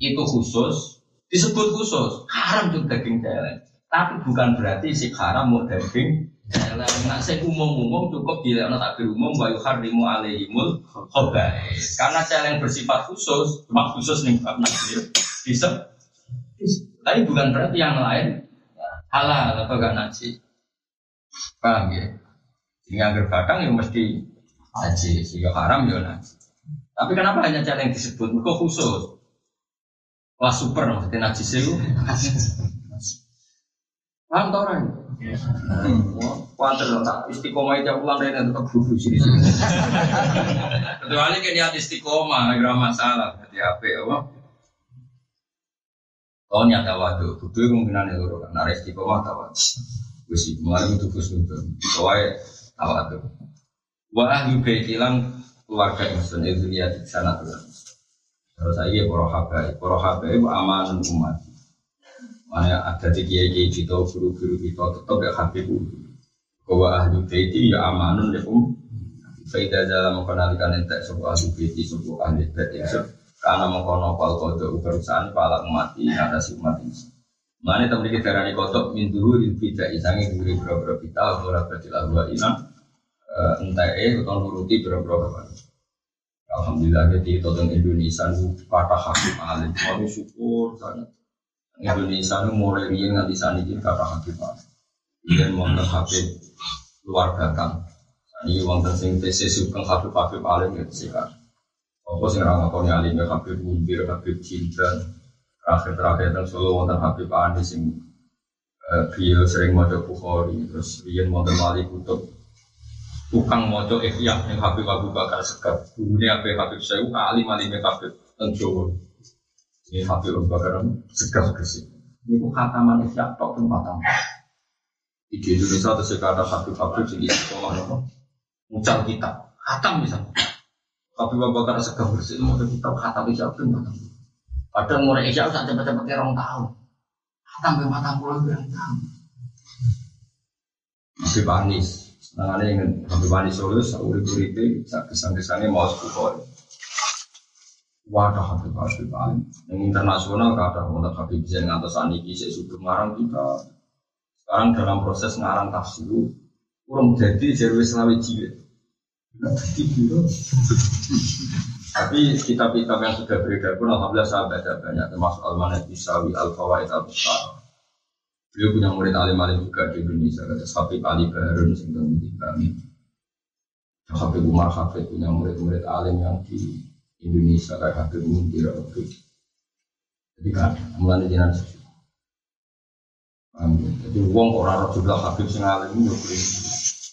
itu khusus disebut khusus haram juga daging celeng tapi bukan berarti si haram mau daging Elek nak saya umum-umum cukup bila nak takbir umum wa yuharrimu alaihimul khabais. Karena celeng bersifat khusus, cuma khusus nih bab nakbir. Bisa. Tapi bukan berarti yang lain halal atau gak naji. Paham ya? Sehingga agar kadang ya mesti haji, sehingga haram ya naji. Tapi kenapa hanya celeng disebut? Kok khusus? Wah super maksudnya najis itu. Paham tau orang? Kuatir tak istiqomah itu pulang dari tetap bubu sini. Kecuali kan niat istiqomah, nggak masalah. Jadi apa ya? Oh nyata waduh, butuh kemungkinan itu kan. Nara istiqomah tawa. Wisi kemarin itu tawa tuh. Wah ahli baitilang keluarga Muslim itu dia di sana tuh. Terus saya poroh habai, poroh habai itu aman umat. Mana ada di kiai kiai kita, guru-guru kita tetap ya habib bahwa ahli baiti ya amanun ya um. Faida dalam mengenalikan entek sebuah ahli baiti sebuah ahli baiti karena mengkono pal kodok perusahaan pala mati si umat ini. Mana teman kita rani kotok min dulu tidak isangi duri berapa kita ora berarti lalu inam entah eh atau nuruti berapa Alhamdulillah jadi tolong Indonesia kata hakim alim, kami syukur sangat. Indonesia itu mulai riang nanti saat ini kata Habib Iya wonten Habib luar batang. Ini wonten sing tesis sugeng Habib Habib alim ya sikar. Apa sing ra ngakoni alim ya Habib Mundir, Habib Cinta. Terakhir-terakhir dan solo wonten Habib Andi sing beliau sering maca Bukhari terus riyen wonten Wali Kutub tukang maca Ihya yang Habib Abu Bakar Sekar. Gurunya Habib Habib Syekh alim alim Habib Tenjowo. Ini Habib Abu Bakar segar bersih. Ini kok khataman isyak tok tempat Di Indonesia atau sekarang Habib Habib sing sekolah nopo mucal kita khatam bisa. Tapi Abu Bakar segah bersih mau kita kata bisa pun. Padahal mulai Isya usah cepet-cepet orang tahu. Sampai mata pulau tahu. Masih panis. Nah, ini ingin Habib Panis Solo, seurip uripe, kesan-kesannya mau sepuluh Wadah Habib Habib Panis. Yang internasional ada untuk Habib bisa ngatas aniki, saya sudah ngarang kita. Sekarang dalam proses ngarang tafsir, kurang jadi jadi selawi jilid. Tapi kitab-kitab yang sudah beredar pun alhamdulillah saya baca banyak termasuk Al-Manat Isawi, Al-Fawaid Al-Besar. Beliau punya murid alim-alim juga di Indonesia, kata Habib Ali Baharun sehingga di kami. Habib Umar Habib punya murid-murid alim yang di Indonesia kayak Habib Muntir, Habib. Jadi kan, mulai jinan Jadi uang kok rara jumlah Habib sing alim itu beli.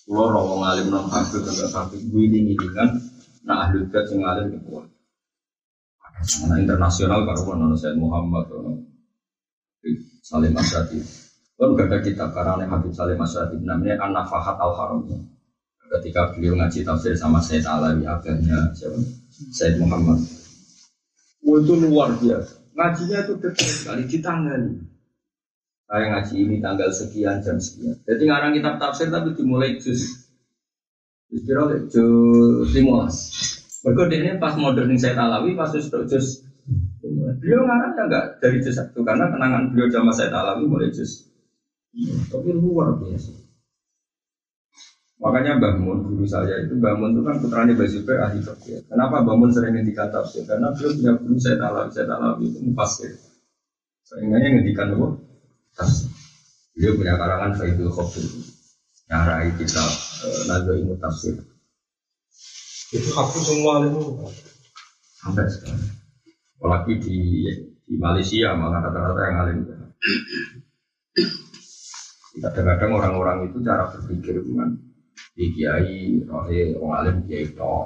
Kulo romo ngalim non Habib enggak Habib ini kan, nah ahli bait sing alim itu. Nah internasional karo ono Said Muhammad ono Salim Asyadi. Kan gak ada kitab karena Habib Salim Masyarakat namanya An-Nafahat Al-Haram. Ketika beliau ngaji tafsir sama Said Alawi akhirnya siapa? Said Muhammad. Oh, itu luar biasa. Ngajinya itu dekat sekali ditangani. Saya ngaji ini tanggal sekian jam sekian. Jadi ngarang kitab tafsir tapi dimulai juz. Juz berapa? Juz 15. Mereka ini pas modernin Said Alawi pas juz juz Beliau ngarangnya enggak dari juz satu karena kenangan beliau sama Said Alawi mulai juz Iya, tapi luar biasa. Makanya Mbah Mun, guru saya itu Mbah Mun itu kan putranya Mbah Zubair ahli fikih. Kenapa Mbah Mun sering ngendikan tafsir? Karena beliau punya guru saya tahu, saya tahu itu mufasir. Sehingga ngendikan apa? Tafsir. Beliau punya karangan Faidul Khofir. Nyarai kitab eh, Nazwa Ilmu Tafsir. Itu aku semua itu sampai sekarang. Apalagi di di Malaysia malah rata-rata yang alim. Kadang-kadang orang-orang itu cara berpikir kan di kiai, rohe, orang alim kiai to,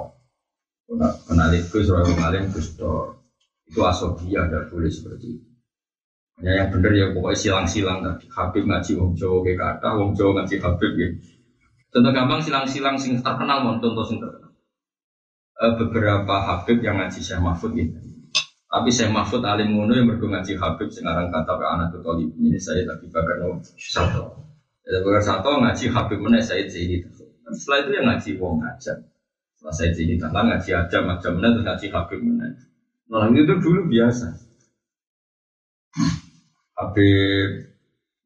kenali gus, orang alim gus to. Itu asobia, ada boleh seperti itu. Ya yang benar ya pokoknya silang-silang tadi. Habib ngaji wong Jawa kayak kata, wong Jawa ngaji Habib ya. Contoh gampang silang-silang sing terkenal mau contoh sing terkenal. E, beberapa Habib yang ngaji Syekh Mahfud gitu. Tapi Syekh Mahfud alim ngono yang berdua ngaji Habib sekarang kata ke anak tuh ini saya tapi bakar no satu. Ya bakar satu ngaji Habib mana saya jadi. Setelah itu yang ngaji wong aja. Setelah saya jadi tentang ngaji aja macam mana terus ngaji Habib mana. Nah itu dulu biasa. Habib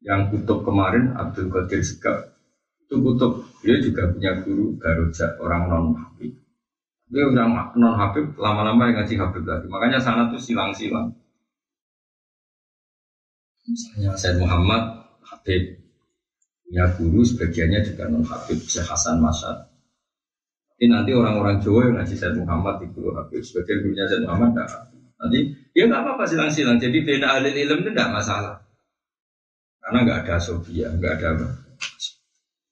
yang kutub kemarin Abdul Qadir Segaf itu kutub dia juga punya guru Garuja orang non Habib dia udah non Habib, lama-lama yang ngaji Habib lagi. Makanya sana tuh silang-silang. Misalnya Said Muhammad Habib punya guru sebagiannya juga non Habib Syekh Hasan Masad. Tapi nanti orang-orang Jawa yang ngaji Said Muhammad di guru Habib sebagian gurunya Said Muhammad tidak Nanti ya nggak apa-apa silang-silang. Jadi bina ahli ilm itu tidak masalah. Karena nggak ada sofia, nggak ada.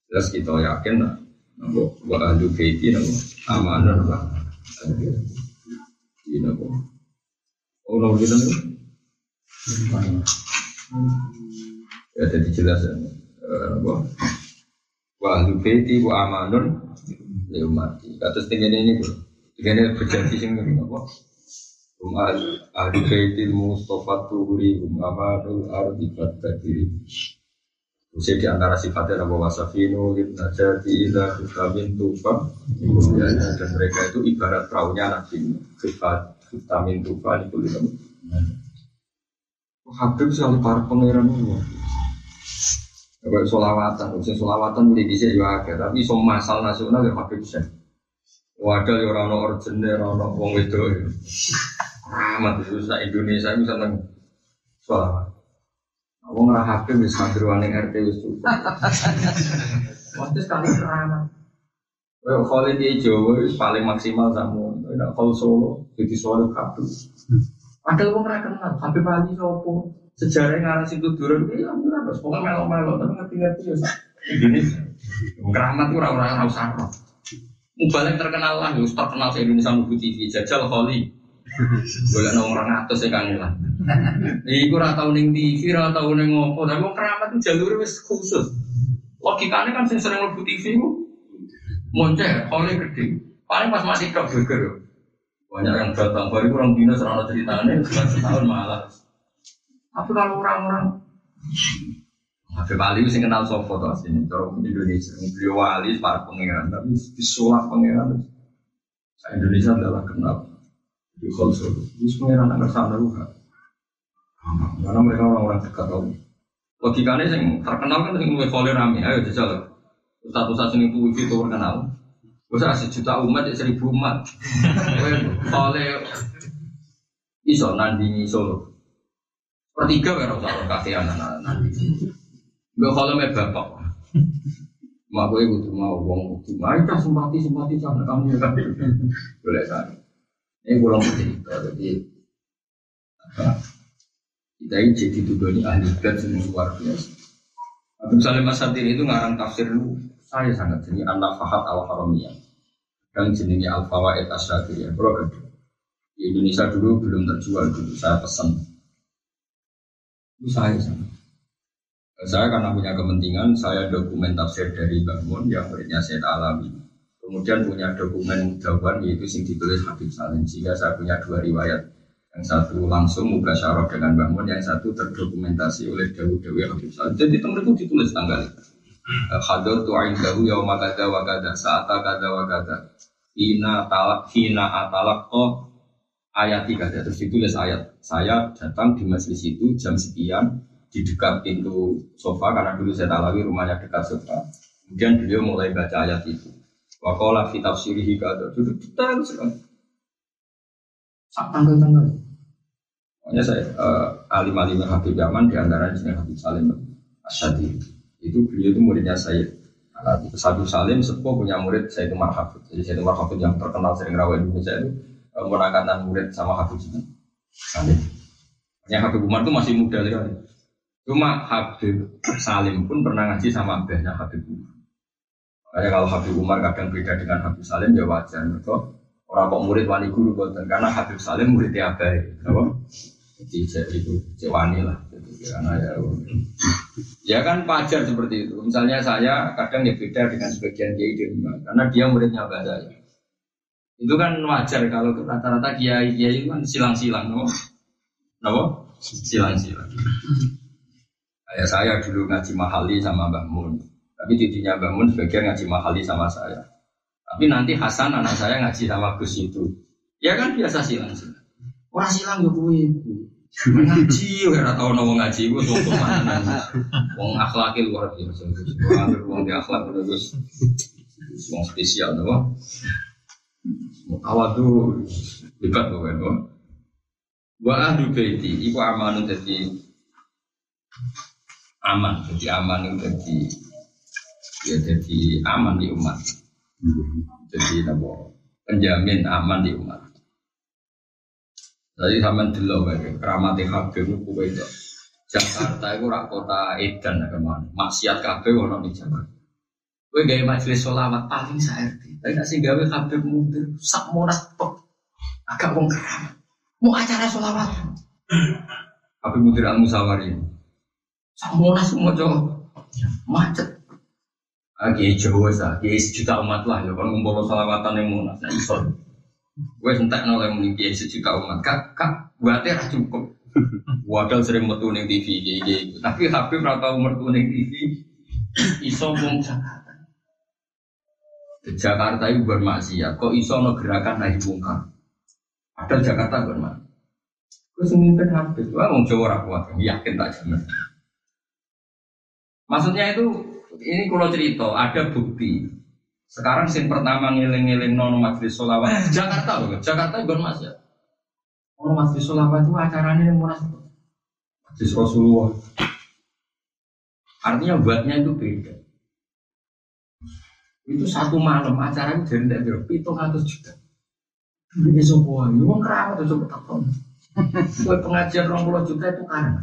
Jelas kita yakin lah Nabo wa ahlu baiti nabo amanah lah. Ini nabo. Oh nabo kita nabo. Ya jadi jelas ya. Nabo. Wa ahlu baiti wa amanun ya mati. Kata setengah ini bu. Setengah berjanji sing nabo. Um ahlu baiti Mustafa tuhuri um amanul ardi fatakiri. Usia di antara sifatnya Nabi Wasafinu, Najati, Ila, Vitamin, Tufa Dan mereka itu ibarat perahunya Nabi Sifat, Vitamin, Tufa Itu Habib selalu para pangeran itu Kayak solawatan, usia solawatan mulai bisa juga agak Tapi so masal nasional ya Habib bisa Wadah ya orang-orang orjennya, orang-orang wong itu Rahmat itu, Indonesia itu seneng Solawat Wong ora hakim wis wani RT wis cukup. Mesti sekali kerana. Kayak Khalid di Jawa wis paling maksimal samu. Nek kalau Solo jadi Solo kabeh. Padahal wong ora kenal, Habib Ali sopo? Sejarah ngarang situ durun iya ora terus pokoke melo-melo tapi ngerti-ngerti ya Ini keramat itu orang-orang usah Mubalik terkenal lah, terkenal se Indonesia Mubu TV, jajal Kholi. Boleh nong orang atas ya kan lah. Iku ora tau ning TV, ora tau ning ngopo, tapi wong keramat itu jalur wis khusus. Logikanya kan sering mlebu TV ku moncer, oleh gede. Paling pas masih tok burger. Banyak yang datang baru kurang dino serana ceritanya setahun malah. Tapi kalau orang-orang Habib Ali sing kenal sopo to asline cara Indonesia. Beliau wali para pangeran tapi disulap pangeran. Indonesia adalah kenal di konsol. Ini pangeran akan sana juga. Karena mereka orang-orang dekat tahu. Logikanya yang terkenal kan yang lebih kholir rame. Ayo jajal. Ustaz-ustaz ini tuh itu terkenal. Usah sejuta umat ya seribu umat. <laughs> Oleh iso nandingi solo. Pertiga kan usah kasih anak-anak nandingi. Gak kalau me bapak. Mak gue butuh mau uang butuh mau itu simpati simpati sama kamu ya. Boleh kan. Ini pulang cerita jadi kita ini jadi tudoni ahli dan semua luar biasa. Abdul Salim Asadir itu ngarang tafsir lu saya sangat jenis anak fahat al haramiyah dan jenisnya al fawaid asyadiyah. Kalau di Indonesia dulu belum terjual dulu saya pesan. Itu saya sangat saya karena punya kepentingan, saya dokumen tafsir dari Bangun yang muridnya saya alami. Kemudian punya dokumen jawaban yaitu sing ditulis Habib Salim. Sehingga saya punya dua riwayat. Yang satu langsung muka syaraf dengan Bangun, yang satu terdokumentasi oleh Dawud Dewi Habib Salim. Jadi teman itu ditulis tanggal. Hadir tu'ain dahu yauma kada wa kada saata kada wa kada. Hina talak hina atalak oh ayat tiga terus ditulis ayat saya datang di masjid itu jam sekian di dekat pintu sofa karena dulu saya talawi rumahnya dekat sofa. Kemudian beliau mulai baca ayat itu. Wakola fi tafsirihi kata duduk detail sekali. Sak tanggal-tanggal. Makanya saya uh, alim-alim Habib Yaman di antara jenis Habib Salim Asyadi. Itu beliau itu muridnya saya. Habib Salim sepuh punya murid saya itu Marhab. Jadi saya itu Marhab yang terkenal sering rawat Indonesia itu menangkatan murid sama Habib Salim. Yang Habib Umar itu masih muda sekali. Cuma Habib Salim pun pernah ngaji sama abahnya Habib Umar. Makanya kalau Habib Umar kadang beda dengan Habib Salim ya wajar. Mereka orang kok murid wani guru boten karena Habib Salim muridnya abah. Apa? Jadi itu cewani lah. Karena ya, ya kan wajar seperti itu. Misalnya saya kadang ya beda dengan sebagian kiai di karena dia muridnya abah saya. Itu kan wajar kalau rata-rata kiai kiai kan silang-silang, no? Silang-silang. Kayak saya dulu ngaji mahali sama Mbak Mun. Tapi titiknya Mbak Mun sebagian ngaji mahali sama saya. Tapi nanti Hasan anak saya ngaji sama Gus itu. Ya kan biasa silang silang. Orang silang ya gue ngaji, ya tau nopo ngaji gue tuh mana Wong akhlaknya luar biasa. Wong akhlak terus wong spesial nopo. Tuh hebat pokoknya. Wa ahlu baiti iku amanun jadi aman jadi aman itu jadi ya jadi aman di umat. Jadi apa penjamin aman di umat. Jadi sama dulu kayak keramati habib itu itu Jakarta itu rak kota Edan ke mana maksiat kabeh ono di Jakarta. Gue gaya majelis sholawat paling saerti. Tapi nasi gawe kabeh mundur sak monas tok. Agak wong keramat. Mau acara sholawat. Habib Mudir Al Musawari. Samonas semua cowok macet. Lagi Jawa sah, kiai sejuta umat lah ya kan ngumpul salawatan yang monas, nah iso. Gue sentak nol yang kiai sejuta umat, kak kak buatnya ra cukup. Wadal sering metu TV kiai tapi Habib ora tau metu ning TV. Iso wong Jakarta. Jakarta itu bermaksiat, kok iso no gerakan naik bungkar. Padahal Jakarta bermaksiat. Gue semimpin Habib, wah mau Jawa ora kuat, yakin tak jelas. Maksudnya itu ini kalau cerita ada bukti. Sekarang sin pertama ngiling-ngiling nono majelis solawat Jakarta loh, Jakarta ya. Nono majelis solawat itu acaranya yang murah. Majelis Rasulullah. Artinya buatnya itu beda. Itu satu malam acara itu jadi tidak berapa, itu ratus juta. Ini semua, ini mau keramat itu coba takon. Buat pengajian orang puluh juta itu kan. <laughs>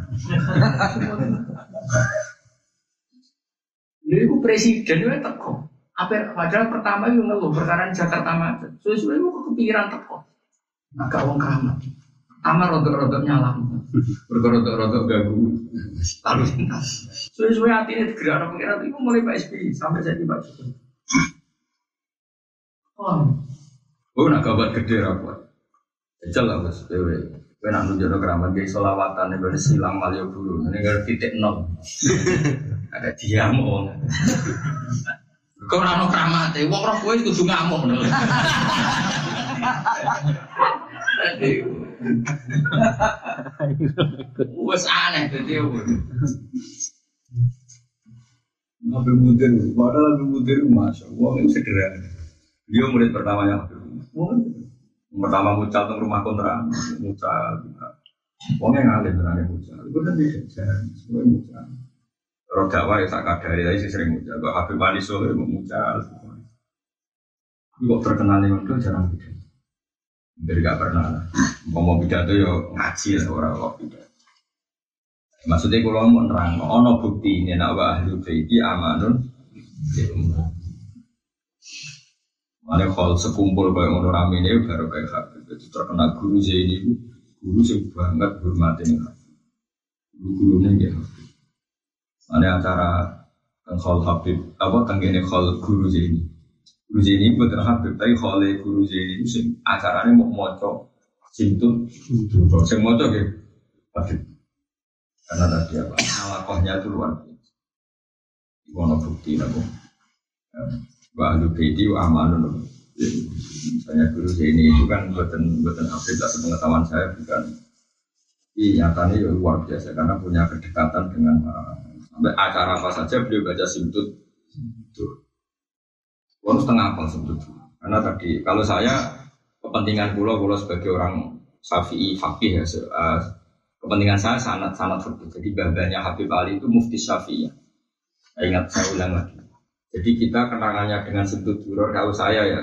Lalu itu presiden itu teko. Apa padahal pertama itu ngeluh perkara Jakarta macet. Suwe-suwe itu kepikiran teko. Agak wong keramat. Pertama rodok-rodok nyala. Rodok-rodok gagu. Lalu lintas. Suwe-suwe hati ini gerak pengiran itu mulai Pak SBY sampai saya tiba Oh, oh nak kabar gede rapat. Jajal lah bos, dewe. Kowe nak nunjukno keramat ge selawatan nek silang malio dulu. Ini kan titik nol. <laughs> Ada diamo. Kau ora ono kramate, wong roh kowe kudu ngamuk lho. <laughs> Wes aneh dadi Habib Mudir, padahal Habib Mudir masya itu sederhana. Dia murid pertamanya. Pertama mucal teng rumah kontra, mucal. Wongnya ngalir berani mucal. Itu kan dia semua mucal. Roh dakwah ya tak kadari, tapi sih sering mucal. Kalau Habib Wali Solo mau mucal. Kok terkenal yang itu jarang pidato. Dari gak pernah. Mau mau pidato yo ngaji lah orang kok pidato. Maksudnya kalau mau nerang, ono bukti ini nak ahlu baiti amanun. Mana kalau sekumpul kayak ngono rame ini baru kayak Habib. Jadi terkenal guru saya ini guru sih banget hormatin Habib. Guru gurunya ya Habib. Mana acara kalau Habib apa tanggane kalau guru saya ini. Guru saya ini bukan Habib, tapi kalau guru saya ini sih acaranya mau moco, simtun, sing moco gitu. Habib karena tadi apa alakohnya itu luar biasa Iwono bukti nabo Wa ahlu baiti wa amanun misalnya saya ini itu kan buatan buatan update lah sepengetahuan saya bukan ini nyatanya ya luar biasa karena punya kedekatan dengan uh, sampai acara apa saja beliau baca simtut itu setengah apa simtut karena tadi kalau saya kepentingan pulau pulau sebagai orang Syafi'i fakih ya uh, Kepentingan saya sangat sangat fakir. Jadi babanya Habib Ali itu mufti Syafi'iyah. Saya ingat saya ulang lagi. Jadi kita kenangannya dengan sentut duror kalau saya ya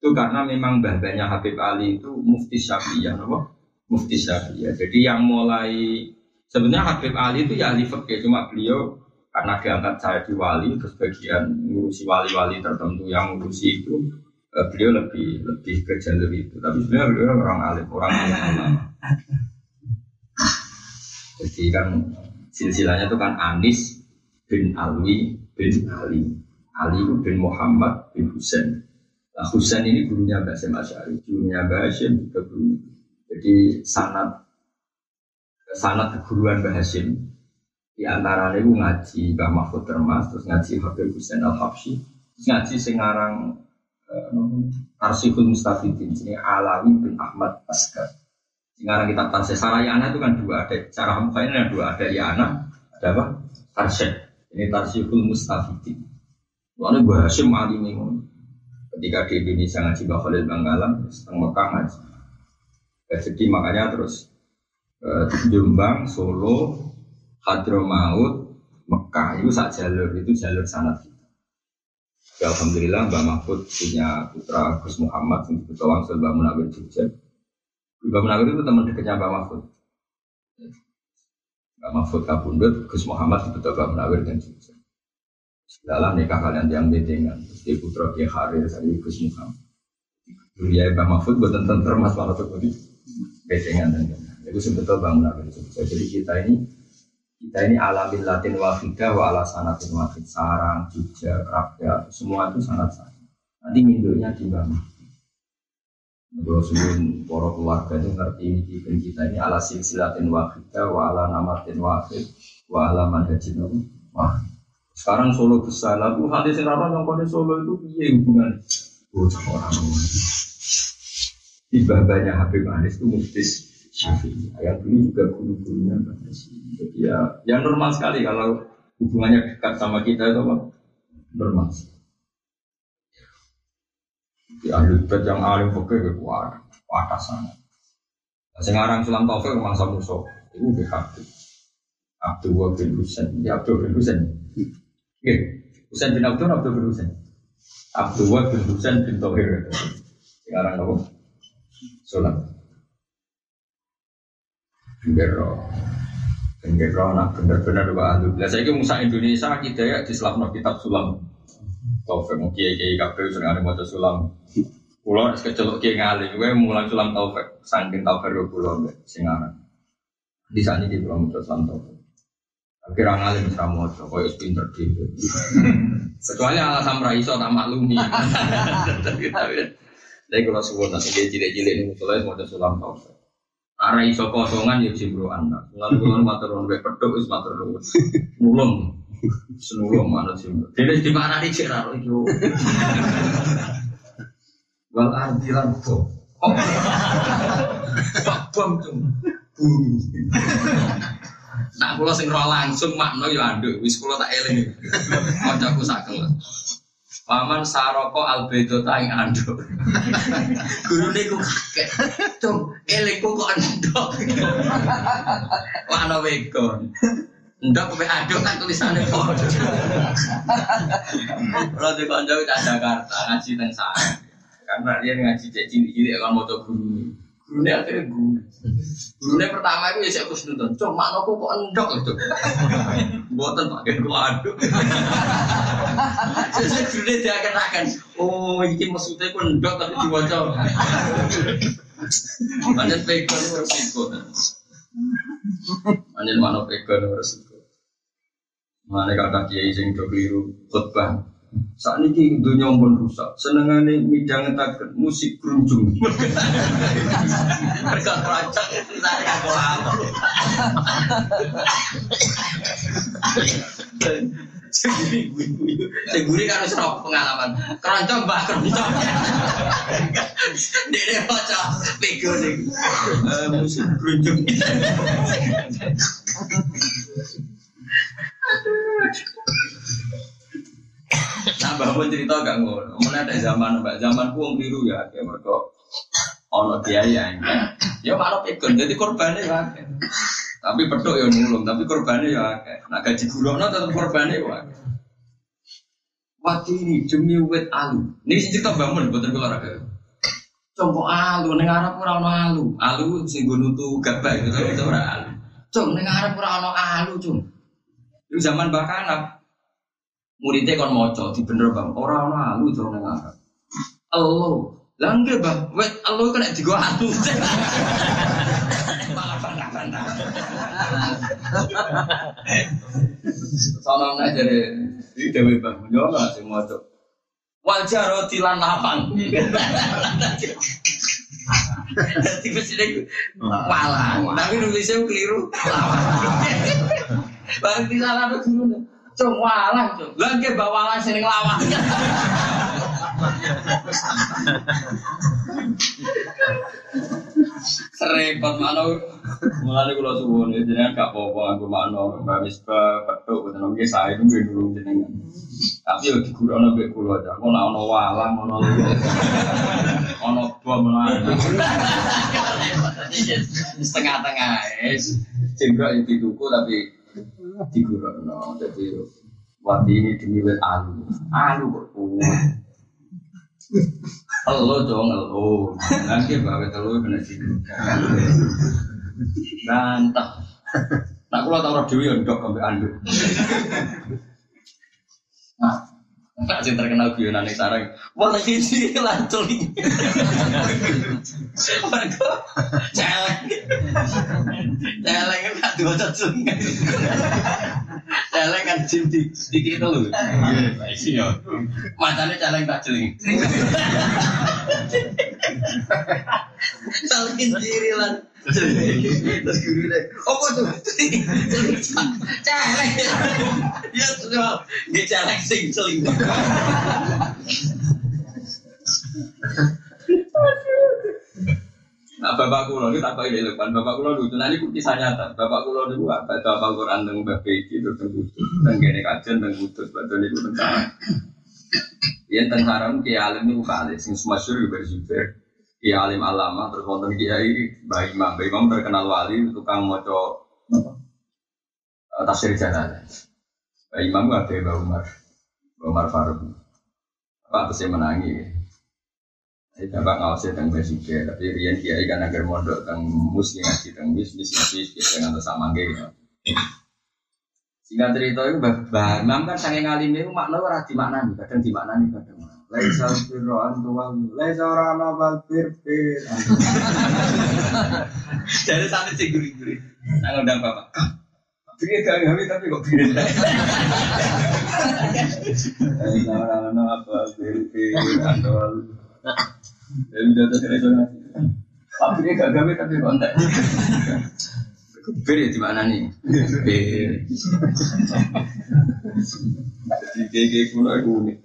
itu karena memang babanya Habib Ali itu mufti Syafi'iyah, apa? Mufti Syafi'iyah. Jadi yang mulai sebenarnya Habib Ali itu ya ahli fikih cuma beliau karena diangkat saya di wali terus bagian ngurusi wali-wali tertentu yang ngurusi itu eh, beliau lebih lebih ke jalur itu tapi sebenarnya beliau orang alim orang alim ulama jadi kan silsilahnya itu kan Anis bin Alwi bin Ali. Ali bin Muhammad bin Husain. Nah, Husain ini gurunya Basim Asyari, gurunya Basim juga guru. Jadi sanat sanat keguruan Basim di antara itu ngaji Mbah Mahfud Termas, terus ngaji Habib Husain Al Habsyi, terus ngaji Sengarang uh, Arsiful Mustafidin, ini Alawi bin Ahmad Asgar. Sekarang kita tafsir Sarayana itu kan dua ada cara ini ada dua ada Yana ada apa Tarsyid ini Tarsyidul Mustafidin Lalu Bu Hashim alim ini ketika di Indonesia ngaji Mbak Khalil Banggalan setengah Mekah ngaji ya, jadi makanya terus eh, Jombang Solo Hadramaut Mekah itu sak jalur itu jalur sanat kita ya, Alhamdulillah Mbak Mahfud punya putra Gus Muhammad yang kita langsung Mbak Munawir Jogja Mbak Munawir itu teman dekatnya Mbak Mahfud. Mbak Mahfud kabundut, Gus Muhammad itu Mbak Munawir dan Jogja. Dalam nikah kalian yang bedengan, di putra Kiai Harir dari Gus Muhammad. Dulu ya Mbak Mahfud buat tentang termas malah tuh di bedengan dan itu sebetulnya Munawir Jogja. Jadi kita ini kita ini alamin latin wafida wa ala sanatin wafid sarang, Jogja, Rakyat, semua itu sangat sama. Nanti mindulnya di Mahfud. Kalau sebelum para keluarga itu ngerti ini kita ini ala silsilatin wahidah wa ala namatin wahid wa ala manhajin wah sekarang Solo besar lalu hati sekarang yang kode Solo itu iya hubungan bocah orang Tiba banyak Habib Anis itu muftis Syafi'i. Yang dulu juga guru-gurunya Jadi ya, ya normal sekali kalau hubungannya dekat sama kita itu apa? Normal. Di ahli bait yang alim fakir ke kuat, atas sana. Nah, sekarang Sulam Taufik mangsa musuh, itu Habib. Abdul Wahab bin Husain, ya Abdul bin Husain. Oke, Husain bin Abdul, Abdul bin Husain. Abdul Wahab bin Husain bin Tauhir. Sekarang apa? Sulam. Gero. Gero nak bener-bener Pak Ahlu. Lah saya Musa Indonesia kita ya di Selapno kitab Sulam. Taufik mau kiai kiai kabeh sering ada mau sulam. Pulau es kecelok kiai ngali, gue mulai sulam taufik, saking taufik gue pulau singaran. Di sana di pulau mau sulam taufik. Kira ngali bisa mau coba, es pinter gitu. Kecuali alasan raiso tak maklumi. Tapi kalau suwun nanti dia cilik-cilik ini musola mau sulam tau. Arah iso kosongan ya jimbro anak. Lalu kalau matur nuwun pedok wis matur nuwun. Nulung. Senulung mana jimbro. Dene di mana nih cek raro itu. Wal ardi lan bom. Pak bom tuh. Nah, kula sing roh langsung makna ya anduk, wis kula tak eling. Kancaku sakel. Paman saroko albedo ta ing anduk. Gurune ku kakek. Cung, elingku kok endok. Makna wegon. Ndok kowe aduk kan tulisane padha. Kula di kanca ke Jakarta ngaji teng sana. Karena dia ngaji cek cilik-cilik kan maca guru. Gurunya akhirnya guru. Gurunya pertama itu ya saya kus nonton. Cuma makna kok endok itu. Buatan pakai ku aduk. Jadi gurunya dia akan akan. Oh ini maksudnya ku endok tapi diwaca. <laughs> Manjen pegon resiko. Manjen mana pegon resiko. Mana kata kiai sing do keliru khutbah. Saat ini dunia pun rusak. Senengane midang ngetaken musik grunjung. Mereka terancam dari aku lama. Seguri kan harus pengalaman. Keroncong bah keroncong. Dia dia baca pego nih. Musik grunjung. Nah, Mbak pun cerita gak ngono. Mulai ada zaman, Mbak zaman kuang biru ya, kayak mereka ono biaya ya. Ya malah pegon, jadi korbannya ya. Tapi pedok ya nulung, tapi korbannya ya. Nah gaji burono tetap korbannya ya. Waktu ini demi wet alu. Ini cerita bangun, buatan keluarga. Congkok alu, neng Arab ora ono alu. Alu sing gue nutu gabah gitu, itu ora alu. Cung, neng Arab ora ono alu, cung. Itu zaman bakanap, muridnya kon moco di bener bang orang orang alu jauh neng Arab. Allah, langge bang, wet Allah kena digo alu. <laughs> Malah bantah-bantah. Sama nggak jadi di dewi bang, nggak sih moco. Wajah roti lan lapang. Jadi mesti malah, tapi nulisnya keliru. Bang di sana ada dulu. Cung walah, cung. Lah nggih bawalan sing lawang. Serempet mana mulane kula suwun jenengan gak apa-apa aku makno Mbak Misbah petuk boten nggih sae nunggu dulu jenengan. Tapi yo digurono mbek kula aja. Kok nek ana walang ana ana bom lan. Setengah-tengah es. Yang dituku tapi digurono. Jadi Wati ini demi wet alu, alu kok. Elo dong, elo. Nanti bawa telu kena sini. Bantah. Nak kula tau dewi ndok sampai anduk. Nah, tak sing terkenal guyonane sarang. Lagi sih lancul. Mergo celeng. Celeng kan diwaca sungai. Celeng kan jim di dikit itu lho. Iya, Macane celeng tak jeling. Celengin diri lan. Terus guru deh, apa tuh? Celeng. Ya sudah, dia celeng sing celing. Nah, bapak kulo ini tak ini depan. Bapak kulo lucu. Nah, ini kisah nyata. Bapak kulo itu apa? Baca Al-Quran dengan Mbak Beki itu tentang kudus. Dan gini kajian tentang kudus. Baca itu tentang Yang tentang haram Alim itu kali. Sing semasyur juga Zubair. Kiai Alim Alama. Terus wonten Kiai Mbak Imam. Mbak Imam terkenal wali. Tukang moco eh, tafsir jalan. Mbak Imam itu ada Umar. Umar Faruk. Apa terus menangi. Saya dapat ngawasi tentang basic tapi Rian Kiai kan agar mondok tentang mus ngaji tentang bis bis bis bis dengan sama gitu. Singkat cerita itu bah Imam kan saking alim itu makna ora di makna nih, kadang di makna nih kadang. Laisa firroan tuwal, laisa orang nabal fir fir. Jadi satu cek guri guri. Nah ngundang bapak. Pikir gak ngambil tapi kok pikir. Laisa orang nabal fir fir. Dari data saya itu ngaji. Tapi dia gak gawe tapi kontak. Bir ya di mana nih? Bir. Di GG kuno itu unik.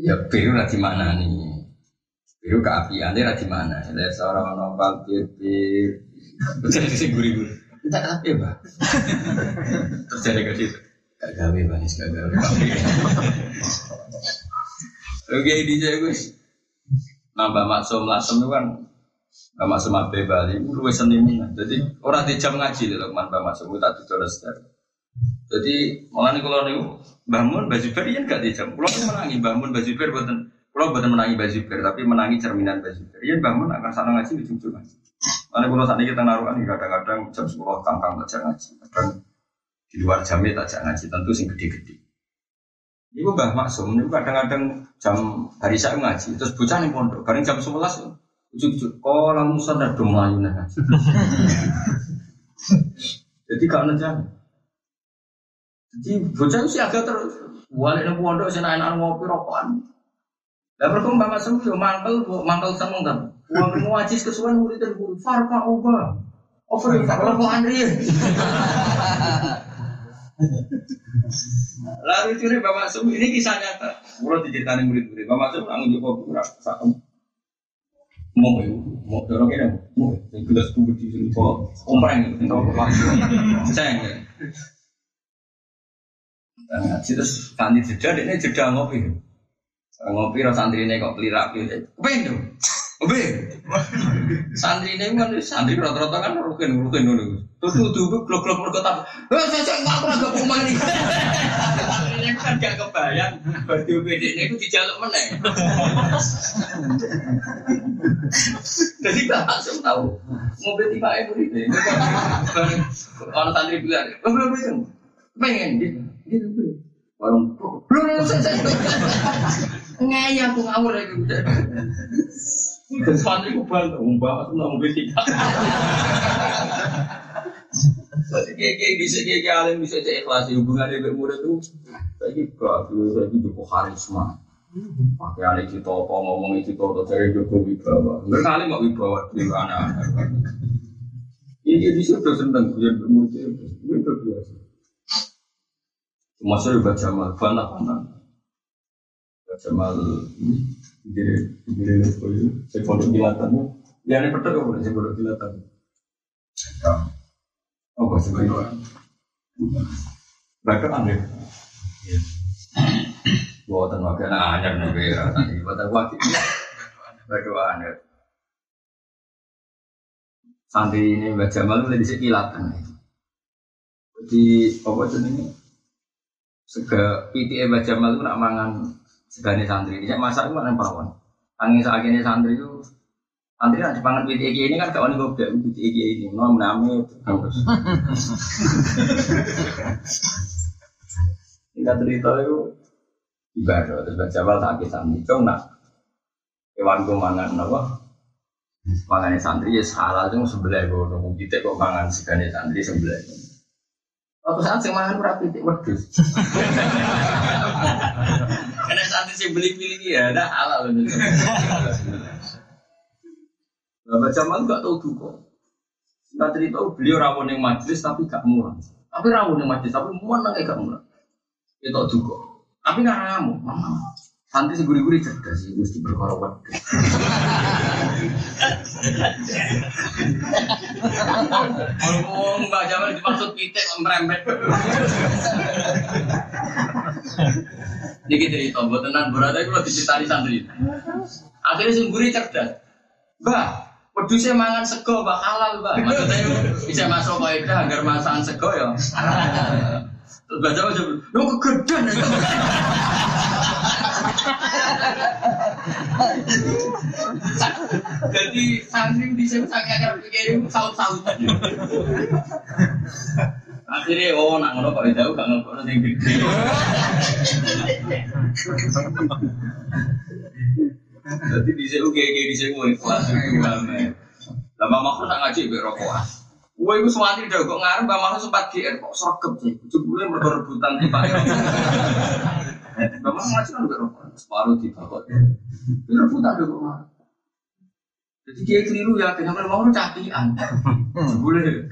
Ya bir lah di mana nih? Bir keapian dia di mana? Ada seorang nopal bir bir. Jadi sih gurih-gurih. Tidak tapi pak. Terjadi ke situ. Gak gawe banis gak gawe. Oke di gus. Nambah maksum lasem itu kan Mbak Maksum Abe Bali, itu luwes. Jadi orang di jam ngaji loh, man Mbak Maksum tak ditulis Jadi malah nih kalau nih bangun baju ber ya gak di jam. Kalau tuh menangi bangun baju ber buatan, kalau buatan menangi baju ber, tapi menangi cerminan baju ber. Iya bangun akan sana ngaji di ujung ngaji. Mana kalau saat kita naruhan kadang-kadang jam sepuluh kangkang baca ngaji, kadang di luar jamnya tak ngaji, tentu sing gede-gede. Ibu Mbah Maksum, ini kadang-kadang jam hari saya ngaji, terus bocah nih pondok, kadang jam sebelas Ujuk-ujuk, kalau Musa ada dong. <laughs> Jadi ada Jadi bocah sih agak terus. Balik nih pondok sih naik ngopi rokokan. Lah mereka mbak masuk yo mangkel mangkel seneng kan. Uang ngajis kesuwen murid dan guru farka oba. Over kalau mau Andri. Lalu curi bapak Sum ini kisah nyata. Mulai diceritain murid-murid. Bapak Sum nanggung joko kurang satu mau mau dorong ini mau yang gelas bubur di sini kok kompreng itu apa saya enggak terus kanti jeda, ini jeda ngopi. Ngopi, rasa santri ini kok pelirak gitu. Kepengen dong, kepengen. Santri ini kan santri rata-rata kan rukin rukin dulu. Tuh tuh tuh blok blok blok tapi, eh saya saya nggak pernah gak mau nih. Ini kan gak kebayang. Baju beda ini itu dijaluk meneng. Jadi gak langsung tahu. Mobil tiba itu ini. Orang santri bilang, belum belum pengen gitu. Warung belum selesai. Ngaya aku ngawur lagi udah. <laughs> Dan santri ku bantu, mbak aku nggak mobil tiga. Jadi kayak bisa kayak alim bisa cek ikhlas hubungan dengan murid tuh. Saya gak, saya cukup karisma. Pakai aneh kita apa ngomong itu atau dari Joko Wibawa. Berkali nggak Wibawa di mana? Ini dia sudah senang dia bermurid itu biasa. Saya baca Jamal, bantah bantah. Baca Jamal jadi jadi itu saya pondok kilatan. Ya ini kok saya pondok kilatan. Oh, bahasa Jawa. Baca aneh. Buatan wakil anyar nih ya, tadi. Baca aneh. Santri ini baca Jamal itu di kilatan. Jadi apa ini? sega PTE Mbak Jamal itu nak mangan segane santri. Saya masak itu mana pawon. Angin ini santri itu santri nak dipangan PTE ini kan kawan gue bilang PTE ini mau menami terus. Kita cerita itu ibadah terus Jamal tak santri. Kau nak hewan gue mangan apa? Mangan santri ya salah itu sebelah gue nunggu kita kok mangan segane santri sebelah. Waktu saat sing mangan ora pitik. Karena saat sing beli-beli ya ada halal. Bapak Jamal gak tahu duka. Nggak cerita beliau rawon yang majlis tapi gak murah. Tapi rawon yang majlis tapi mana gak murah. Itu duka. Tapi nggak ramu, mama. Santri sih gurih-gurih cerdas sih, mesti wedhus. Kalau Mbak Jamal dimaksud pitik merembet. Niki cerita, buat tenan berada itu lebih diceritai santri. Akhirnya semburi cerdas. Mbak, pedusnya mangan sego, mbak halal, mbak. Maksudnya bisa masuk kaidah agar masakan sego ya. Terus Jamal jawab, lo kegedean ya. Jadi santri di sini sangat akan pikirin saut-saut. Akhirnya oh nak ngono kok jauh gak ngono gede. Jadi di sini oke di sini mau kelas itu ramai. Lama makhluk nak ngaji be rokokan. Gue itu sewati udah kok ngarep, Mbak Mahfud sempat GR kok sergep sih. Jebule mergo di Pak Bapak ngaji kan rokok, separuh di bakot. Rebutan dong kok. Jadi dia keliru ya, kenapa mau capian? Boleh.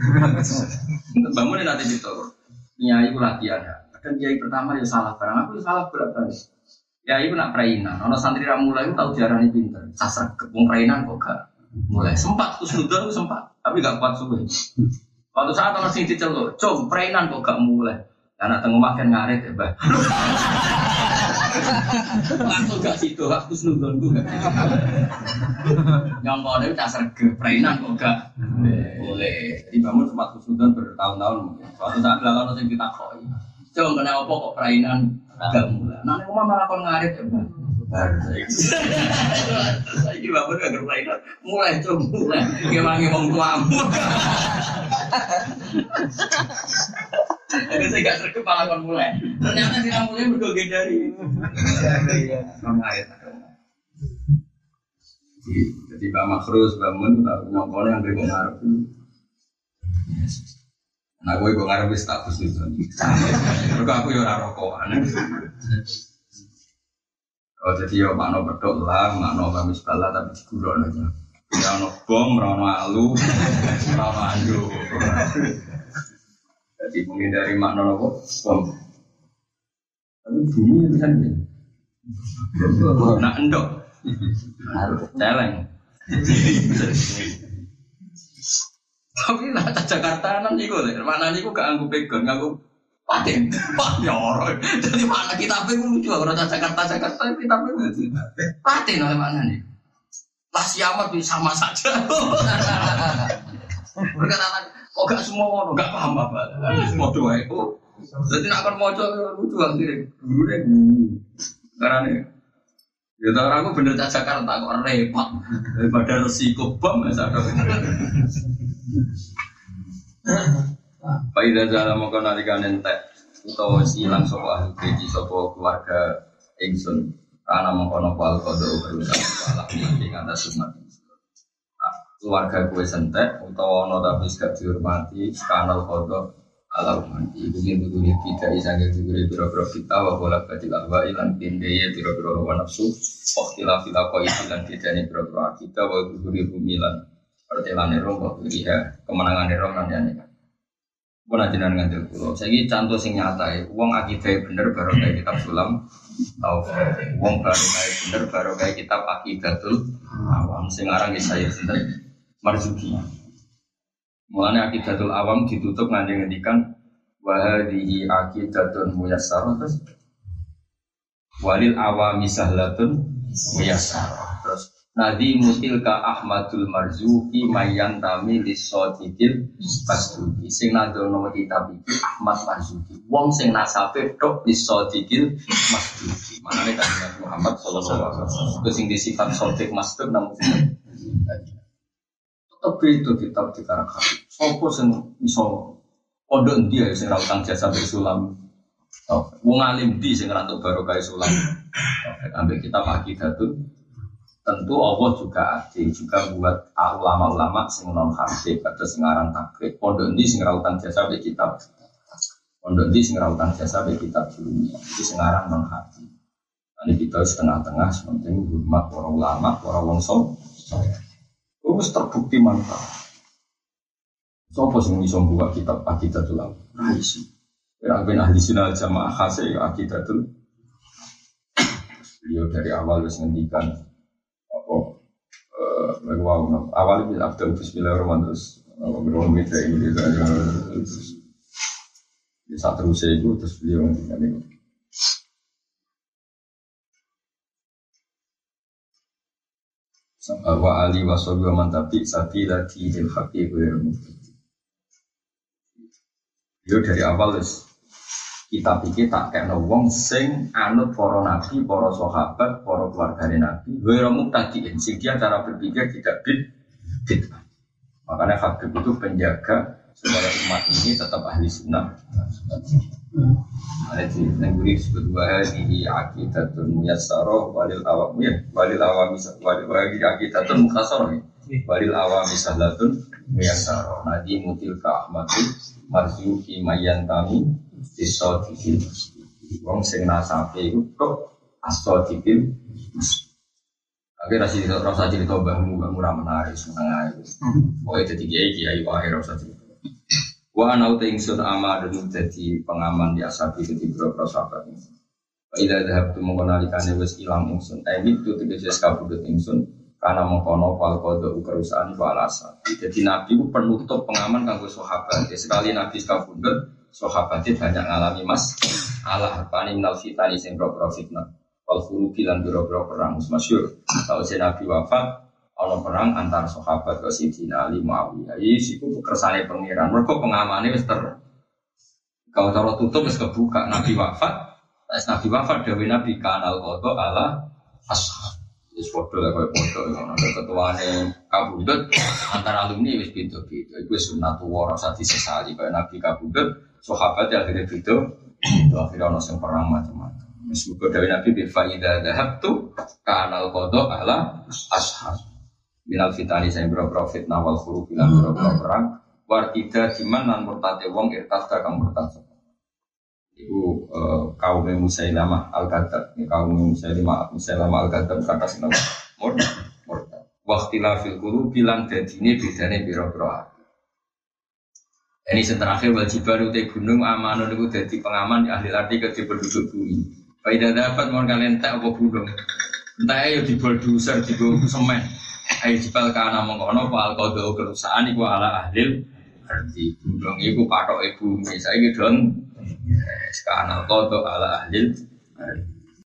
Bangun nanti gitu. Nyai itu latihan ya. Kadang kiai pertama ya salah barang, aku ya salah berat balik. Ya itu nak perainan. Ono santri ramu mulai tahu diarani pinter. Sasar kepung perainan kok gak mulai. Sempat kusnudon sempat, tapi gak kuat suwe. Waktu saat orang sing diceluk, com perainan kok gak mulai. Karena tengah makan ngaret ya, bah. <laughs> Langsung gak situ, aku snudon gue. Nyongkol itu dasar ke perainan kok gak boleh. Jadi bangun sempat kusnudon bertahun-tahun. Waktu saat lalu orang kita koi. Coba kena apa kok perainan gak mulai. Nanti rumah malah kon ngaret ya. Saiki bapak udah perainan mulai coba mulai. Gimana ngomong tuamu. Jadi saya gak sergap malah kon mulai. Ternyata tidak mulai berdoa dari. Kon ngaret. Jadi Mbak Makrus, Mbak Mun, nyongkolnya yang gue ngarep Nah, gue gue ngarep status itu. Mereka aku ya ora rokokan. Oh, jadi ya makna bedok lah, makna kamis bala tapi digurau aja. Ya ono bom, ono alu, ono andu. Jadi menghindari makna nopo bom. Tapi bumi itu kan. Nak endok, celeng. Tapi nah Jakarta nan iku lho, mana niku gak nganggo pegon, nganggo paten. Wah, ya. Jadi mana kita pe lucu ora Jakarta Jakarta kita pe lucu. Paten oleh mana nih? Lah siamat sama saja. Berkata kok gak semua ngono, gak paham apa. Semua doa itu. Jadi nak akan mau lucu akhirnya. Dulu deh. Karena nih. Ya tahu aku bener tak Jakarta kok repot daripada resiko bom ya sadar. Pak Ida Jala mau kau narikan entek utawa silang sopo keji sopo keluarga Ingsun karena mengkono kual kodo berusaha alam nanti kata sumat. Keluarga gue sentek utawa ono tapi gak dihormati kanal kodo alam nanti itu yang tuh tidak bisa gitu biro-biro kita wa bola badil ahwa ilan tindeye biro-biro hawa nafsu. Waktilah fila koi ilan tidak nih biro-biro kita wa guguri bumilan pertelan erong wa guriha kemenangan erong kan ya nih pun aja nang ngantil kulo saya ini contoh sing nyata ya uang akidah bener baru kayak kitab sulam tau. Uang baru kayak bener baru kayak kitab akidatul awam. Sing aran saya sinten marzuki Mulanya akidatul awam ditutup nganti ngendikan wahadihi akidatun muyassarah. Terus walil awami sahlatun muyassarah. Terus Nadi mutilka Ahmadul Marzuki mayan tami lisodikil pasduki sing nadono kitab iki Ahmad Marzuki. Wong sing nasabe tok lisodikil masduki manane kan Muhammad sallallahu alaihi wasallam. Sing disifat sodik masduk namun tetap itu kitab di karakter. Sopo sing iso pondok endi ya sing ra jasa be sulam. Wong alim di sing ra baru kayak sulam. Ambil kitab akidatun tentu Allah juga ada juga buat ulama-ulama sing non hadis atau sing aran takrib pondok endi sing ra utang jasa be kitab. Pondok endi sing ra utang jasa be kitab dunia. Iki sing aran non hadis. Ini kita setengah-tengah, sementing hormat para ulama, para wong. Terus terbukti mantap. Sopo sing iso buka kitab Aqidatul Awam? Raisi. Ya ben ahli sunnah jamaah khase ya Aqidatul. Beliau dari awal wis ngendikan apa eh wow, awal itu Abdul Bismillahirrahmanirrahim terus beruang mitra ini terus saat terus itu terus beliau ngendikan wa ali wa sahbi wa man tabi sabila dihil haqi ghairu Yo dari awal wis kita pikir tak kayak wong sing anut para nabi, para sahabat, para keluarga nabi, ghairu muktadiin sing dia cara berpikir tidak bid bid. Makanya Habib itu penjaga supaya umat ini tetap ahli sunnah. Di negeri disebut wahadi akidatun muyassaro walil awam ya walil awam walil wahadi akidatun mukhasaro ya walil awam sahlatun muyassaro nadi mutil ka ahmadul marzuki mayan tami disodikil Wong sing nasabe iku kok asodikin. Akhirnya rasa cerita rasa cerita mbahmu mbahmu ra menarik seneng ae. Pokoke dadi kiai kiai kok akhir rasa cerita. Wa ana uta ingsun amadun dadi pengaman di asabi dadi boro sahabat ingsun. Wa idza dhahabtu mengkonalikane wis ilang ingsun. Eh itu tegese kabudut ingsun karena mengkono fal kodo kerusahaan walasa. Jadi Nabi itu penutup pengaman kanggo sahabat. Ya, sekali Nabi kabudut, sahabatnya banyak ngalami mas. Allah harpani minal fitani sing bro fitnah. Wal furuki lan biro-biro perang masyur. Tahu si Nabi wafat, ono perang antar sahabat ke Sidina Ali Muawiyah. Yes, itu kersane pengiran. Mereka pengamannya wis ter kalau cara tutup wis kebuka Nabi wafat. Pas Nabi wafat dewi Nabi kanal kodo ala ashab. Wis podo lah koyo podo ya ketuane kabudut antara alumni wis beda-beda. Iku wis sunnatullah rasa disesali koyo Nabi kabudut sahabat ya akhirnya beda. Akhirnya ono sing perang macam-macam. Meskipun dari Nabi bi faida dahab tu kanal kodok ala ashab. Minal fitani saya berapa fitnah wal huruf bilang berapa perang. Wartida diman nan murtate wong irtas kang murtad. Ibu kaum Musailamah al Gadab, kaum Musailamah Musailamah al Gadab kata sinama murtad. Murtad. Waktilah fil guru bilang dadine bedane biro-biro ini yang terakhir wajib baru teh gunung amanun itu jadi pengaman di ahli arti ke penduduk bumi. Faidah dapat mau kalian tak apa gunung. Entah ayo di bulldozer di semen. Ayo jipal kana mengkono pal kodo kerusahaan iku ala ahli arti gunung iku patok ibu. Saya gitu Sekarang kodo ala ahli